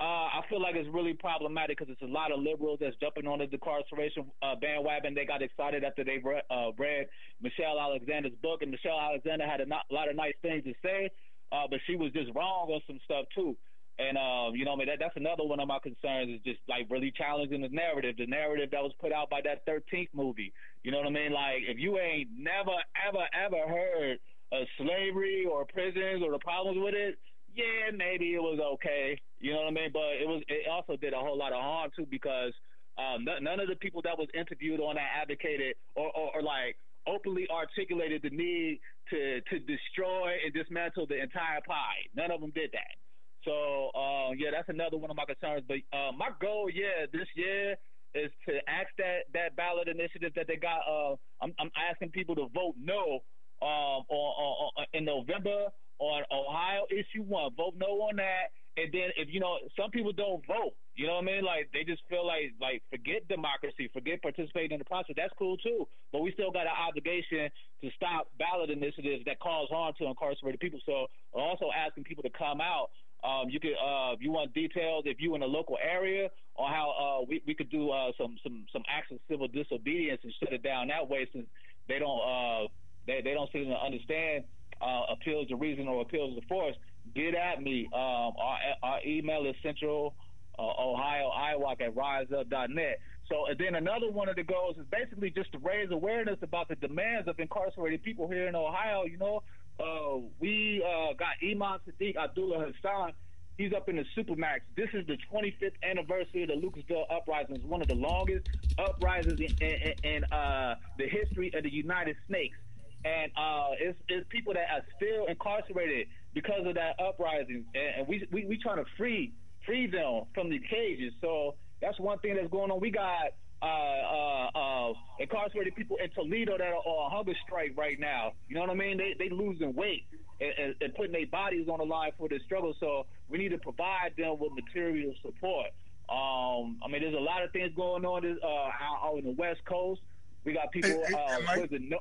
uh, I feel like it's really problematic because it's a lot of liberals that's jumping on the decarceration uh, bandwagon. They got excited after they re- uh, read Michelle Alexander's book, and Michelle Alexander had a not- lot of nice things to say, uh, but she was just wrong on some stuff too. And um, you know, I mean, that, that's another one of my concerns is just like really challenging the narrative, the narrative that was put out by that 13th movie. You know what I mean? Like, if you ain't never, ever, ever heard of slavery or prisons or the problems with it, yeah, maybe it was okay. You know what I mean? But it was it also did a whole lot of harm too because um, n- none of the people that was interviewed on that advocated or, or, or like openly articulated the need to to destroy and dismantle the entire pie. None of them did that. So uh, yeah, that's another one of my concerns. But uh, my goal, yeah, this year is to ask that that ballot initiative that they got. Uh, I'm, I'm asking people to vote no um, on, on, on, in November on Ohio issue one. Vote no on that. And then if you know, some people don't vote. You know what I mean? Like they just feel like like forget democracy, forget participating in the process. That's cool too, but we still got an obligation to stop ballot initiatives that cause harm to incarcerated people. So also asking people to come out. Um, you could uh, if you want details if you in a local area on how uh, we we could do uh, some some some acts of civil disobedience and shut it down that way since they don't uh, they they don't seem to understand uh, appeals to reason or appeals to force, get at me. Um, our, our, email is central uh, Ohio IWOC at riseup.net. So and then another one of the goals is basically just to raise awareness about the demands of incarcerated people here in Ohio. You know, uh, we uh, got Imam Siddique Abdullah Hasan. He's up in the Supermax. This is the 25th anniversary of the Lucasville uprising. It's one of the longest uprisings in, in, in uh, the history of the United Snakes and uh, it's, it's people that are still incarcerated because of that uprising, and, and we we we trying to free free them from the cages. So that's one thing that's going on. We got uh, uh, uh, incarcerated people in Toledo that are on hunger strike right now. You know what I mean? They they losing weight and, and, and putting their bodies on the line for this struggle. So we need to provide them with material support. Um, I mean, there's a lot of things going on uh, out, out on the West Coast. We got people. Hey, hey, uh,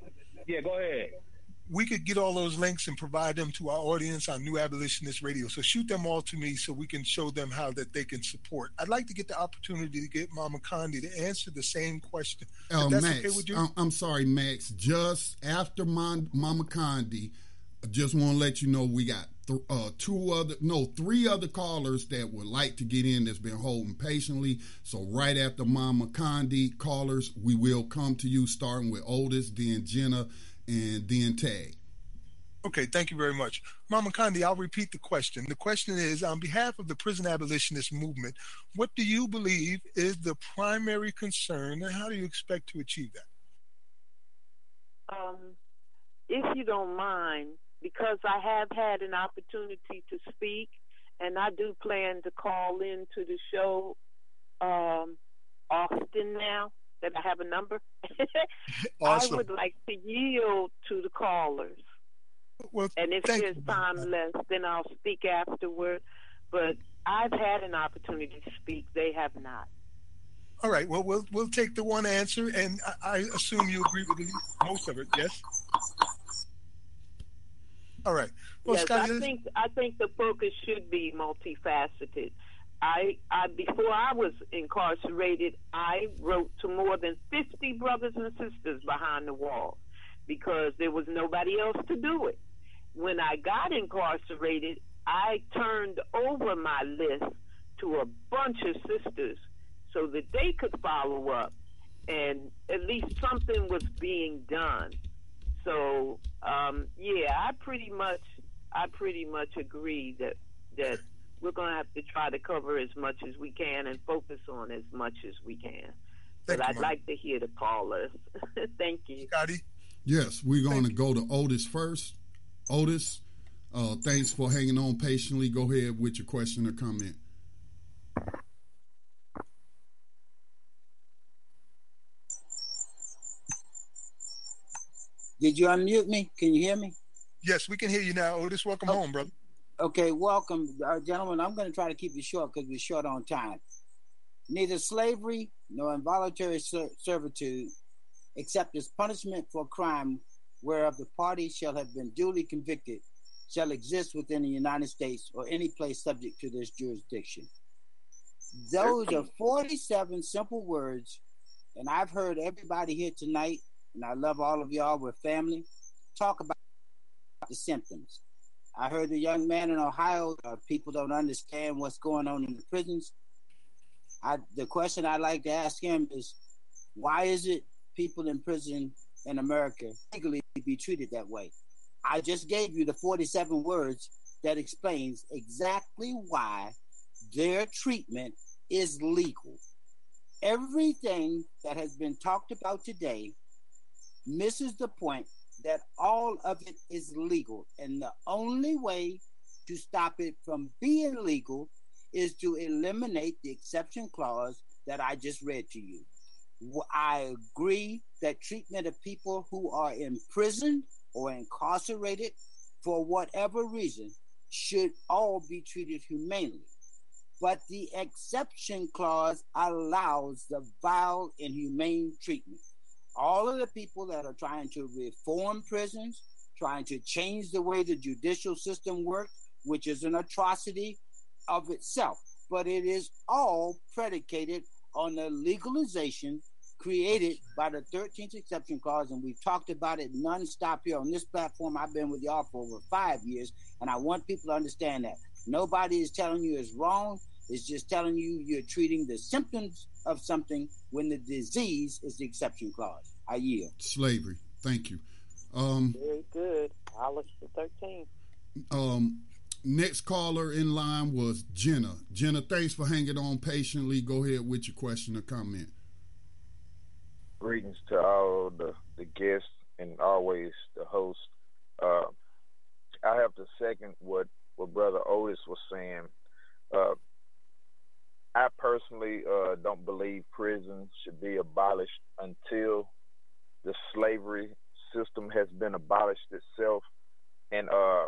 yeah, go ahead.
We could get all those links and provide them to our audience on New Abolitionist Radio. So shoot them all to me so we can show them how that they can support. I'd like to get the opportunity to get Mama Condi to answer the same question.
Oh, that's Max, okay with you? Oh, I'm sorry, Max. Just after Mama Condi, I just want to let you know we got th- uh, two other, no, three other callers that would like to get in that's been holding patiently. So right after Mama Condi callers, we will come to you starting with oldest, then Jenna, and then Tag.
Okay, thank you very much. Mama Condi, I'll repeat the question. The question is on behalf of the prison abolitionist movement, what do you believe is the primary concern and how do you expect to achieve that?
Um, if you don't mind, because I have had an opportunity to speak, and I do plan to call in to the show um, often now that I have a number. <laughs> awesome. I would like to yield to the callers. Well, and if there's time left, then I'll speak afterward. But I've had an opportunity to speak; they have not.
All right. Well, we'll we'll take the one answer, and I, I assume you agree with most of it. Yes. All right. Well, yes,
Scott, I think I think the focus should be multifaceted. I, I before I was incarcerated, I wrote to more than fifty brothers and sisters behind the wall because there was nobody else to do it. When I got incarcerated, I turned over my list to a bunch of sisters so that they could follow up and at least something was being done so um, yeah, I pretty much I pretty much agree that that we're going to have to try to cover as much as we can and focus on as much as we can. Thank but you, I'd Mike. like to hear the callers. <laughs> Thank you,
Scotty.
Yes, we're going Thank to go to Otis first. Otis, uh, thanks for hanging on patiently. Go ahead with your question or comment.
Did you unmute me? Can you hear me?
Yes, we can hear you now. Otis, welcome home, brother.
Okay, welcome, uh, gentlemen. I'm going to try to keep it short because we're short on time. Neither slavery nor involuntary ser- servitude, except as punishment for crime whereof the party shall have been duly convicted, shall exist within the United States or any place subject to this jurisdiction. Those are 47 simple words, and I've heard everybody here tonight and I love all of y'all. We're family. Talk about the symptoms. I heard the young man in Ohio. Uh, people don't understand what's going on in the prisons. I, the question I like to ask him is, why is it people in prison in America legally be treated that way? I just gave you the 47 words that explains exactly why their treatment is legal. Everything that has been talked about today misses the point that all of it is legal. And the only way to stop it from being legal is to eliminate the exception clause that I just read to you. I agree that treatment of people who are imprisoned or incarcerated for whatever reason should all be treated humanely. But the exception clause allows the vile and humane treatment all of the people that are trying to reform prisons, trying to change the way the judicial system works, which is an atrocity of itself. But it is all predicated on the legalization created by the 13th exception clause, and we've talked about it nonstop here on this platform. I've been with y'all for over five years, and I want people to understand that. Nobody is telling you it's wrong. It's just telling you you're treating the symptoms of something when the disease is the exception clause. I yield.
Slavery. Thank you.
Um, Very good. Hollis the 13.
Um, next caller in line was Jenna. Jenna, thanks for hanging on patiently. Go ahead with your question or comment.
Greetings to all the, the guests and always the host. Uh, I have to second what, what Brother Otis was saying. Uh, I personally uh, don't believe prisons should be abolished until the slavery system has been abolished itself. And uh,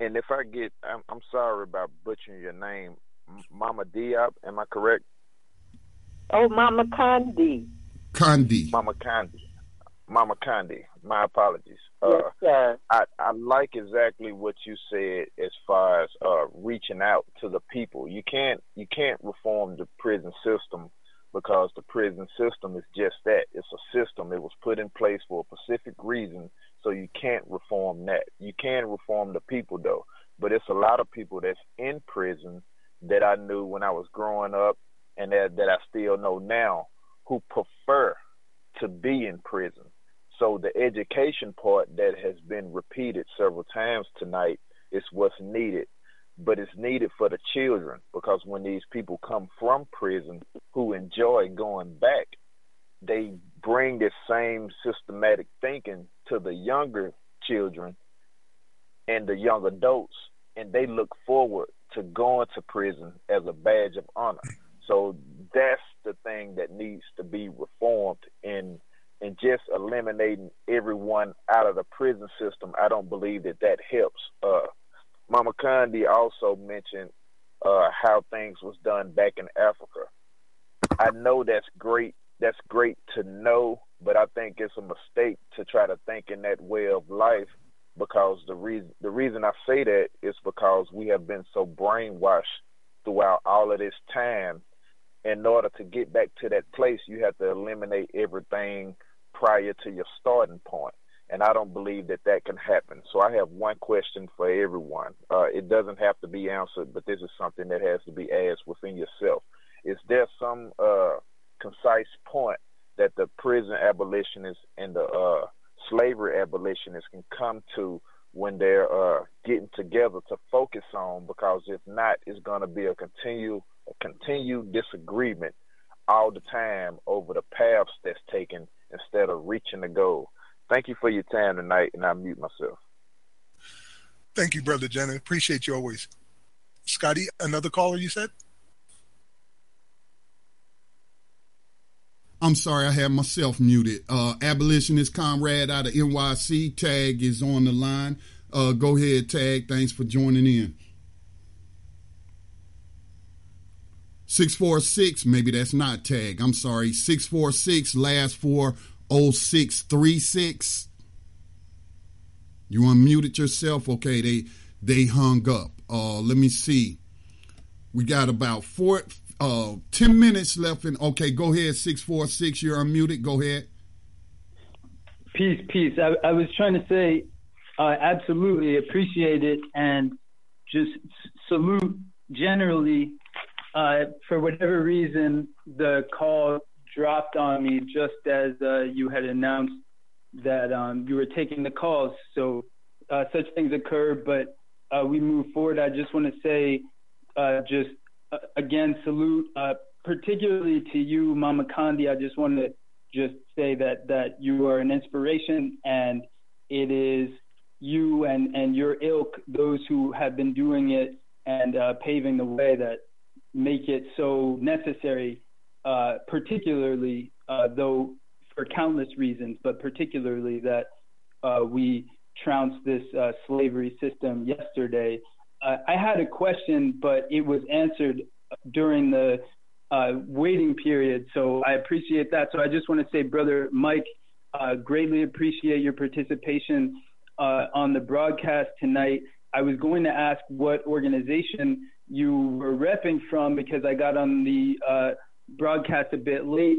and if I get, I'm, I'm sorry about butchering your name, Mama Diop. Am I correct?
Oh, Mama Condi.
Condi.
Mama Condi. Mama Condi. My apologies. Uh, yes, sir. I, I like exactly what you said as far as uh, reaching out to the people. You can't you can't reform the prison system because the prison system is just that. It's a system. It was put in place for a specific reason, so you can't reform that. You can reform the people though, but it's a lot of people that's in prison that I knew when I was growing up and that, that I still know now who prefer to be in prison so the education part that has been repeated several times tonight is what's needed, but it's needed for the children because when these people come from prison who enjoy going back, they bring this same systematic thinking to the younger children and the young adults, and they look forward to going to prison as a badge of honor. So that's the thing that needs to be reformed in – and just eliminating everyone out of the prison system, I don't believe that that helps. Uh, Mama Condi also mentioned uh, how things was done back in Africa. I know that's great. That's great to know, but I think it's a mistake to try to think in that way of life because the reason the reason I say that is because we have been so brainwashed throughout all of this time in order to get back to that place, you have to eliminate everything prior to your starting point. And I don't believe that that can happen. So I have one question for everyone. Uh, it doesn't have to be answered, but this is something that has to be asked within yourself. Is there some uh, concise point that the prison abolitionists and the uh, slavery abolitionists can come to when they're uh, getting together to focus on because if not, it's going to be a continue a continued disagreement all the time over the to go. Thank you for your time tonight, and I mute myself.
Thank you, Brother Jenna. Appreciate you always. Scotty, another caller you said?
I'm sorry, I had myself muted. Uh, abolitionist comrade out of NYC. Tag is on the line. Uh, go ahead, Tag. Thanks for joining in. 646, maybe that's not Tag. I'm sorry. 646, last four 0636. You unmuted yourself? Okay, they they hung up. Uh let me see. We got about four uh 10 minutes left in okay, go ahead, six four six. You're unmuted. Go ahead.
Peace, peace. I, I was trying to say I absolutely appreciate it and just salute generally uh, for whatever reason the call dropped on me just as uh, you had announced that um, you were taking the calls. So uh, such things occur, but uh, we move forward. I just want to say, uh, just uh, again, salute, uh, particularly to you, Mama Condi. I just want to just say that that you are an inspiration, and it is you and and your ilk, those who have been doing it and paving the way that make it so necessary uh, particularly, uh, though for countless reasons, but particularly that uh, we trounced this uh, slavery system yesterday. Uh, I had a question, but it was answered during the waiting period, so I appreciate that. So I just want to say, Brother Mike, greatly appreciate your participation on the broadcast tonight. I was going to ask what organization you were repping from because I got on the broadcast a bit late,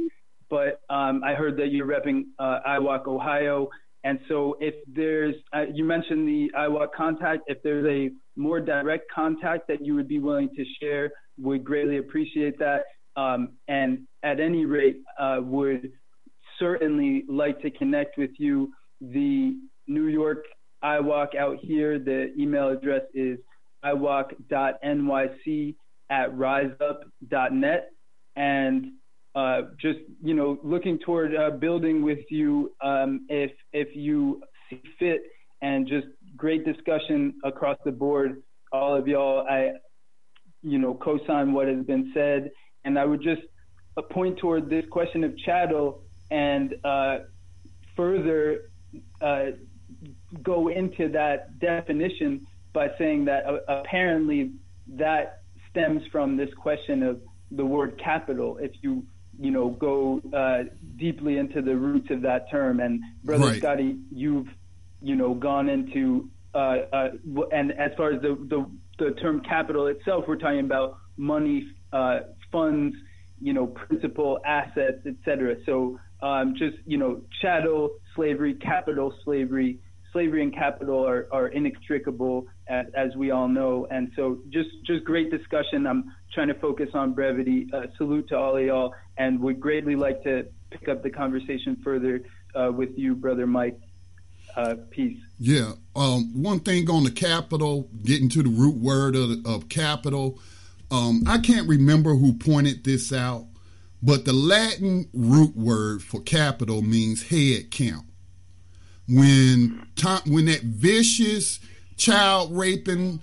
but um, I heard that you're repping uh, Ohio. And so, if there's, uh, you mentioned the IWOC contact, if there's a more direct contact that you would be willing to share, would greatly appreciate that. Um, and at any rate, uh, would certainly like to connect with you. The New York IWOC out here, the email address is iwalk.nyc at riseup.net and uh, just you know looking toward uh, building with you um, if if you see fit and just great discussion across the board all of y'all i you know co-sign what has been said and i would just uh, point toward this question of chattel and uh, further uh, go into that definition by saying that uh, apparently that stems from this question of the word capital if you you know go uh, deeply into the roots of that term. And brother right. Scotty, you've you know gone into uh, uh, and as far as the, the the term capital itself, we're talking about money, uh, funds, you know, principal, assets, etc. So um, just you know, chattel slavery, capital slavery, slavery and capital are, are inextricable, as, as we all know. And so just just great discussion. I'm trying to focus on brevity. Uh, salute to all of y'all, and would greatly like to pick up the conversation further uh, with you, brother Mike. Uh, peace.
Yeah. Um, one thing on the capital, getting to the root word of, of capital. Um, I can't remember who pointed this out, but the Latin root word for capital means head count. When when that vicious child raping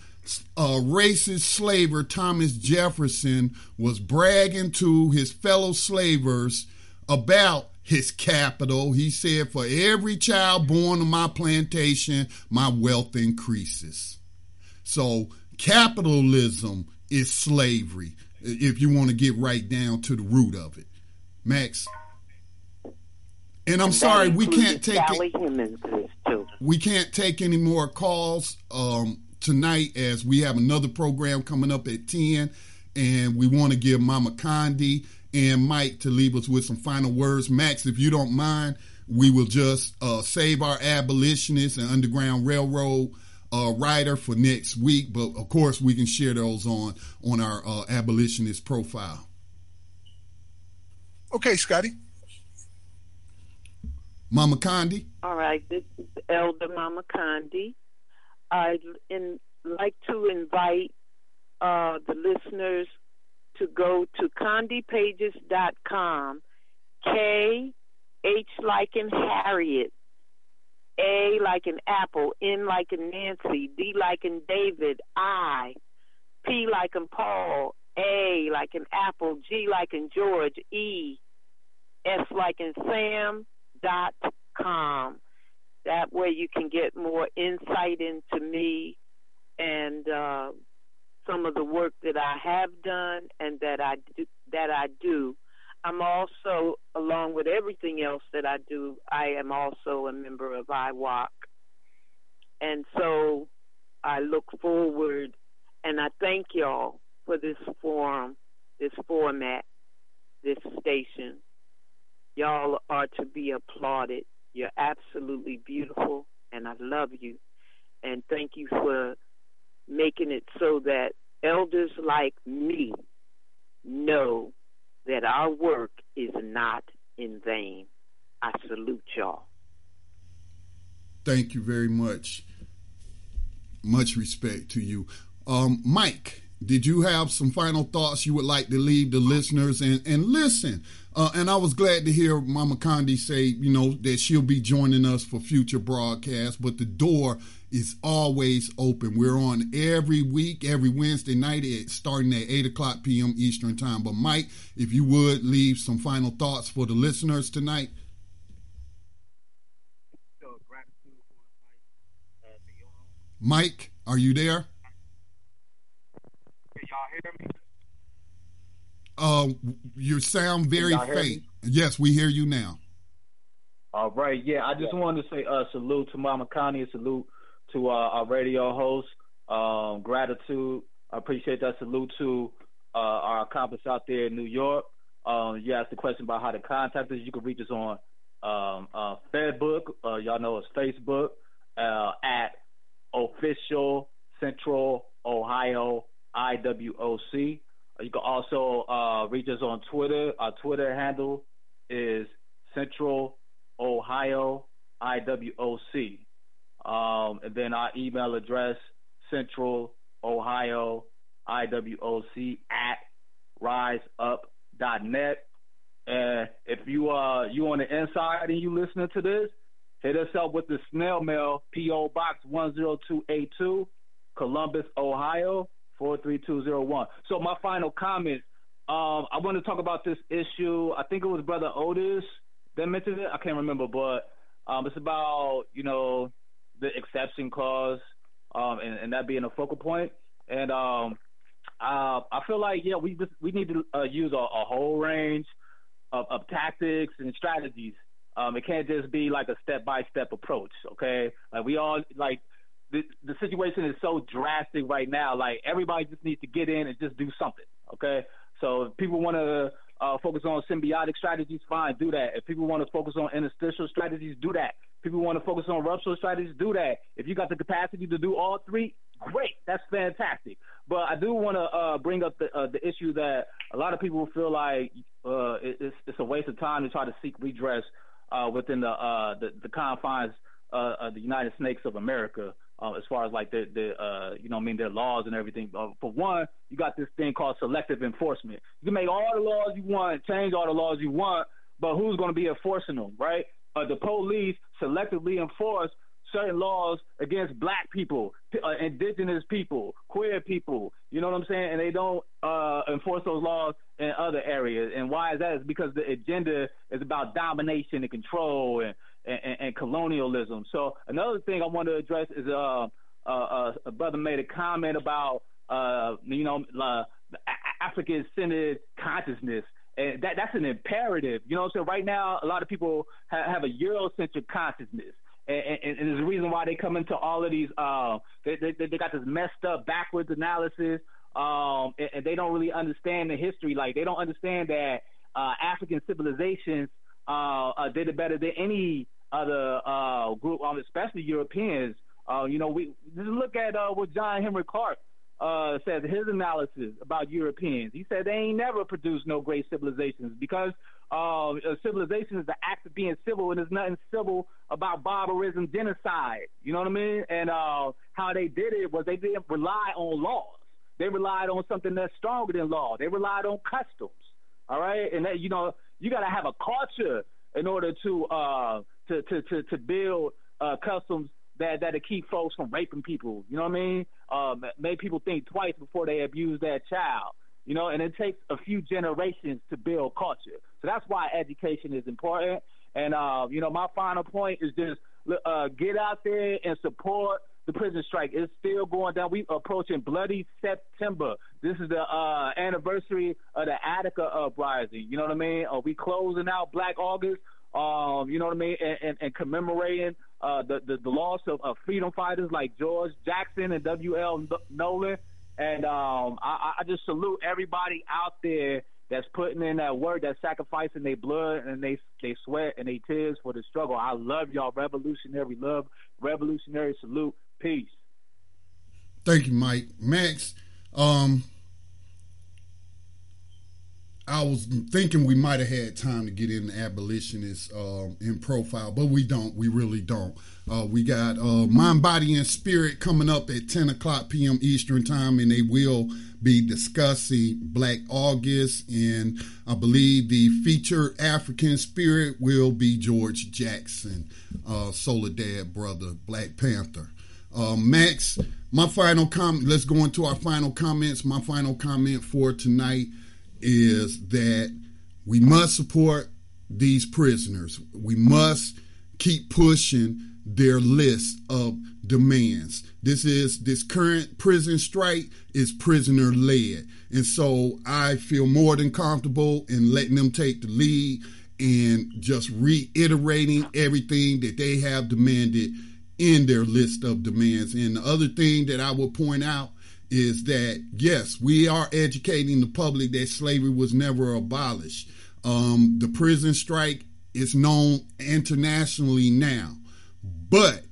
a racist slaver Thomas Jefferson was bragging to his fellow slavers about his capital. He said, For every child born on my plantation, my wealth increases. So capitalism is slavery, if you want to get right down to the root of it. Max. And I'm sorry, we can't take it, We can't take any more calls. Um, tonight as we have another program coming up at 10. And we want to give Mama Condi and Mike to leave us with some final words. Max, if you don't mind, we will just uh, save our abolitionist and Underground Railroad uh, writer for next week. But of course, we can share those on on our uh, abolitionist profile. Okay,
Scotty. Mama Condi. All right, this is Elder Mama Condi. I'd in, like to invite uh, the listeners to go to condipages.com, K H like in Harriet, A like in Apple, N like in Nancy, D like in David, I, P like in Paul, A like in Apple, G like in George, E, S like in Sam dot com. That way you can get more insight into me and uh, some of the work that I have done and that I do, that I do. I'm also, along with everything else that I do, I am also a member of IWOC. And so I look forward and I thank y'all for this forum, this format, this station. Y'all are to be applauded. You're absolutely beautiful, and I love you. And thank you for making it so that elders like me know that our work is not in vain. I salute y'all.
Thank you very much. Much respect to you. Um, Mike, did you have some final thoughts you would like to leave the listeners? And, and listen, uh, and I was glad to hear Mama Condi say, you know, that she'll be joining us for future broadcasts, but the door is always open. We're on every week, every Wednesday night, at, starting at 8 o'clock p.m. Eastern Time. But, Mike, if you would leave some final thoughts for the listeners tonight. Mike, are you there?
Can y'all hear me?
Um, you sound very faint. Yes, we hear you now.
All right, yeah. I just yeah. wanted to say uh, salute to Mama Condi, salute to uh, our radio host. Um, gratitude. I appreciate that. Salute to uh, our accomplice out there in New York. Um, you asked the question about how to contact us. You can reach us on um, uh, Facebook. Uh, y'all know it's Facebook uh, at Official Central Ohio IWOC. You can also uh, reach us on Twitter. Our Twitter handle is Central Ohio IWOC. Um, and then our email address, Central Ohio IWOC at riseup.net. And if you uh you on the inside and you listening to this, hit us up with the snail mail, PO Box 10282, Columbus, Ohio 43201. So my final comment, um, I want to talk about this issue. I think it was Brother Otis that mentioned it. I can't remember, but um, it's about, you know, the exception clause um, and, and, that being a focal point. And um, uh, I feel like, yeah, we just, we need to uh, use a, a, whole range of, of tactics and strategies um, it can't just be like a step by step approach, okay? Like we all like the, the situation is so drastic right now. Like everybody just needs to get in and just do something. Okay. So if people want to uh, focus on symbiotic strategies, fine, do that. If people want to focus on interstitial strategies, do that. If people want to focus on ruptural strategies, do that. If you got the capacity to do all three, great. That's fantastic. But I do want to uh, bring up the, uh, the issue that a lot of people feel like uh, it's, it's a waste of time to try to seek redress uh, within the, uh, the the confines uh, of the United Snakes of America uh, as far as like the the uh, you know I mean their laws and everything. Uh, for one, you got this thing called selective enforcement. You can make all the laws you want, change all the laws you want, but who's going to be enforcing them, right? Uh, the police selectively enforce certain laws against black people, uh, indigenous people, queer people. You know what I'm saying? And they don't uh, enforce those laws in other areas. And why is that? It's because the agenda is about domination and control and and, and, colonialism. So another thing I want to address is uh, uh, uh, a brother made a comment about uh, you know uh, African centered consciousness. And that that's an imperative. You know so Right now, a lot of people ha- have a Eurocentric consciousness. And, and, and, there's a reason why they come into all of these. Uh, they, they, they got this messed up backwards analysis, um, and, and, they don't really understand the history. Like they don't understand that uh, African civilizations uh, uh, did it better than any other uh, group, um, especially Europeans. Uh, you know, we just look at uh, what John Henrik Clarke uh, says his analysis about Europeans. He said they ain't never produced no great civilizations because uh, civilization is the act of being civil, and there's nothing civil about barbarism, genocide. You know what I mean? And uh, how they did it was they didn't rely on laws. They relied on something that's stronger than law. They relied on customs. All right, and that you know you got to have a culture in order to uh, to, to, to to build uh, customs that that keep folks from raping people. You know what I mean? Um, make people think twice before they abuse their child. You know, and it takes a few generations to build culture. So that's why education is important. And uh, you know, my final point is just uh, get out there and support the prison strike. is still going down. We approaching bloody September. This is the uh, anniversary of the Attica uprising. You know what I mean? Are uh, we closing out Black August? Um, you know what I mean? And, and, and commemorating uh, the, the, the loss of, of, freedom fighters like George Jackson and W. L. Nolen. And um, I, I just salute everybody out there that's putting in that work, that's sacrificing their blood and they they sweat and they tears for the struggle. I love y'all, revolutionary love, revolutionary salute. Peace.
Thank you, Mike. Max, um, I was thinking we might have had time to get in the abolitionist um, in profile, but we don't. We really don't. Uh, we got uh, Mind, Body, and Spirit coming up at 10 o'clock p.m. Eastern Time, and they will be discussing Black August. And I believe the featured African spirit will be George Jackson, uh, Soledad Brother, Black Panther. Uh, Max, my final comment. Let's go into our final comments. My final comment for tonight is that we must support these prisoners. We must keep pushing their list of demands. This is this current prison strike is prisoner led. And so I feel more than comfortable in letting them take the lead and just reiterating everything that they have demanded in their list of demands. And the other thing that I will point out is that, yes, we are educating the public that slavery was never abolished. Um, the prison strike is known internationally now, but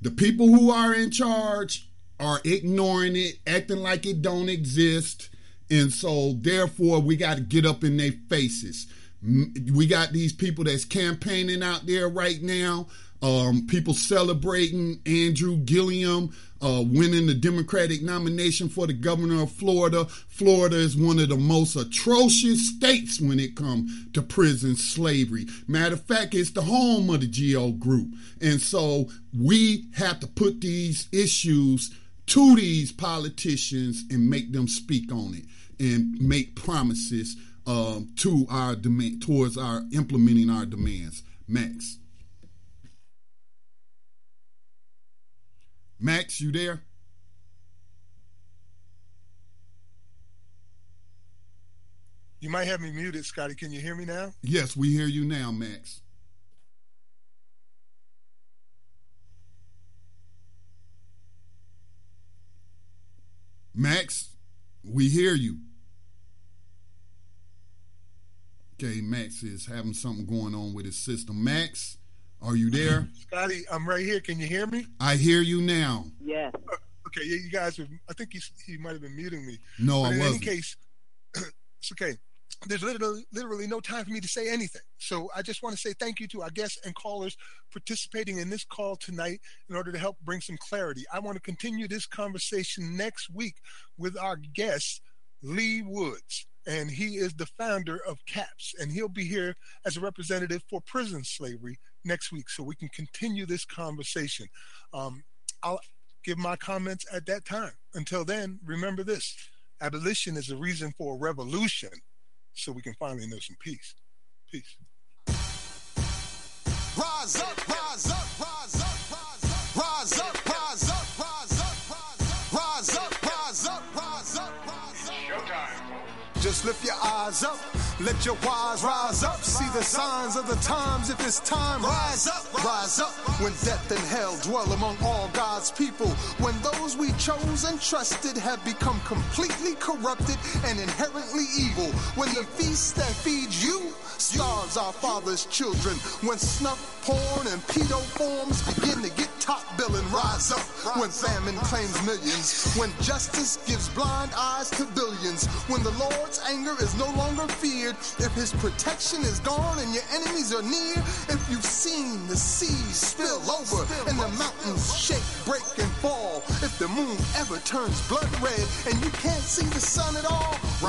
the people who are in charge are ignoring it, acting like it don't exist. And so, therefore, we got to get up in their faces. We got these people that's campaigning out there right now um, people celebrating Andrew Gillum uh, winning the Democratic nomination for the governor of Florida. Florida is one of the most atrocious states when it comes to prison slavery. Matter of fact, it's the home of the GEO group. And so we have to put these issues to these politicians and make them speak on it and make promises um, to our demand towards our implementing our demands. Max. Max, you there?
You might have me muted, Scotty. Can you hear me now?
Yes, we hear you now, Max. Max, we hear you. Okay, Max is having something going on with his system. Max, are you there?
Scotty, I'm right here. Can you hear me?
I hear you now.
Yeah. Uh, okay, yeah, you guys, were, I think he, he might have been muting me.
No, but I wasn't. any case,
<clears throat> it's okay. There's literally, literally no time for me to say anything. So I just want to say thank you to our guests and callers participating in this call tonight in order to help bring some clarity. I want to continue this conversation next week with our guest, Lee Woods and he is the founder of CAPS, and he'll be here as a representative for prison slavery next week so we can continue this conversation. Um, I'll give my comments at that time. Until then, remember this abolition is a reason for a revolution so we can finally know some peace. Peace. Rise up, rise up, rise up, rise up, rise up, rise up, rise up, rise up, rise up, rise up, rise up. Showtime. Just lift your eyes up. Let your wise rise up, see the signs of the times. If it's time, rise up, rise up. When death and hell dwell among all God's people, when those we chose and trusted have become completely corrupted and inherently evil, when the feast that feeds you starves our father's children, when snuff, porn, and pedo forms begin to get top billing, rise up. When famine claims millions, when justice gives blind eyes to billions, when the Lord's anger is no longer feared if his protection is gone and your enemies are near, if you've seen the seas spill over and the mountains shake, break, and fall, if the moon ever turns blood red and you can't see the sun at all,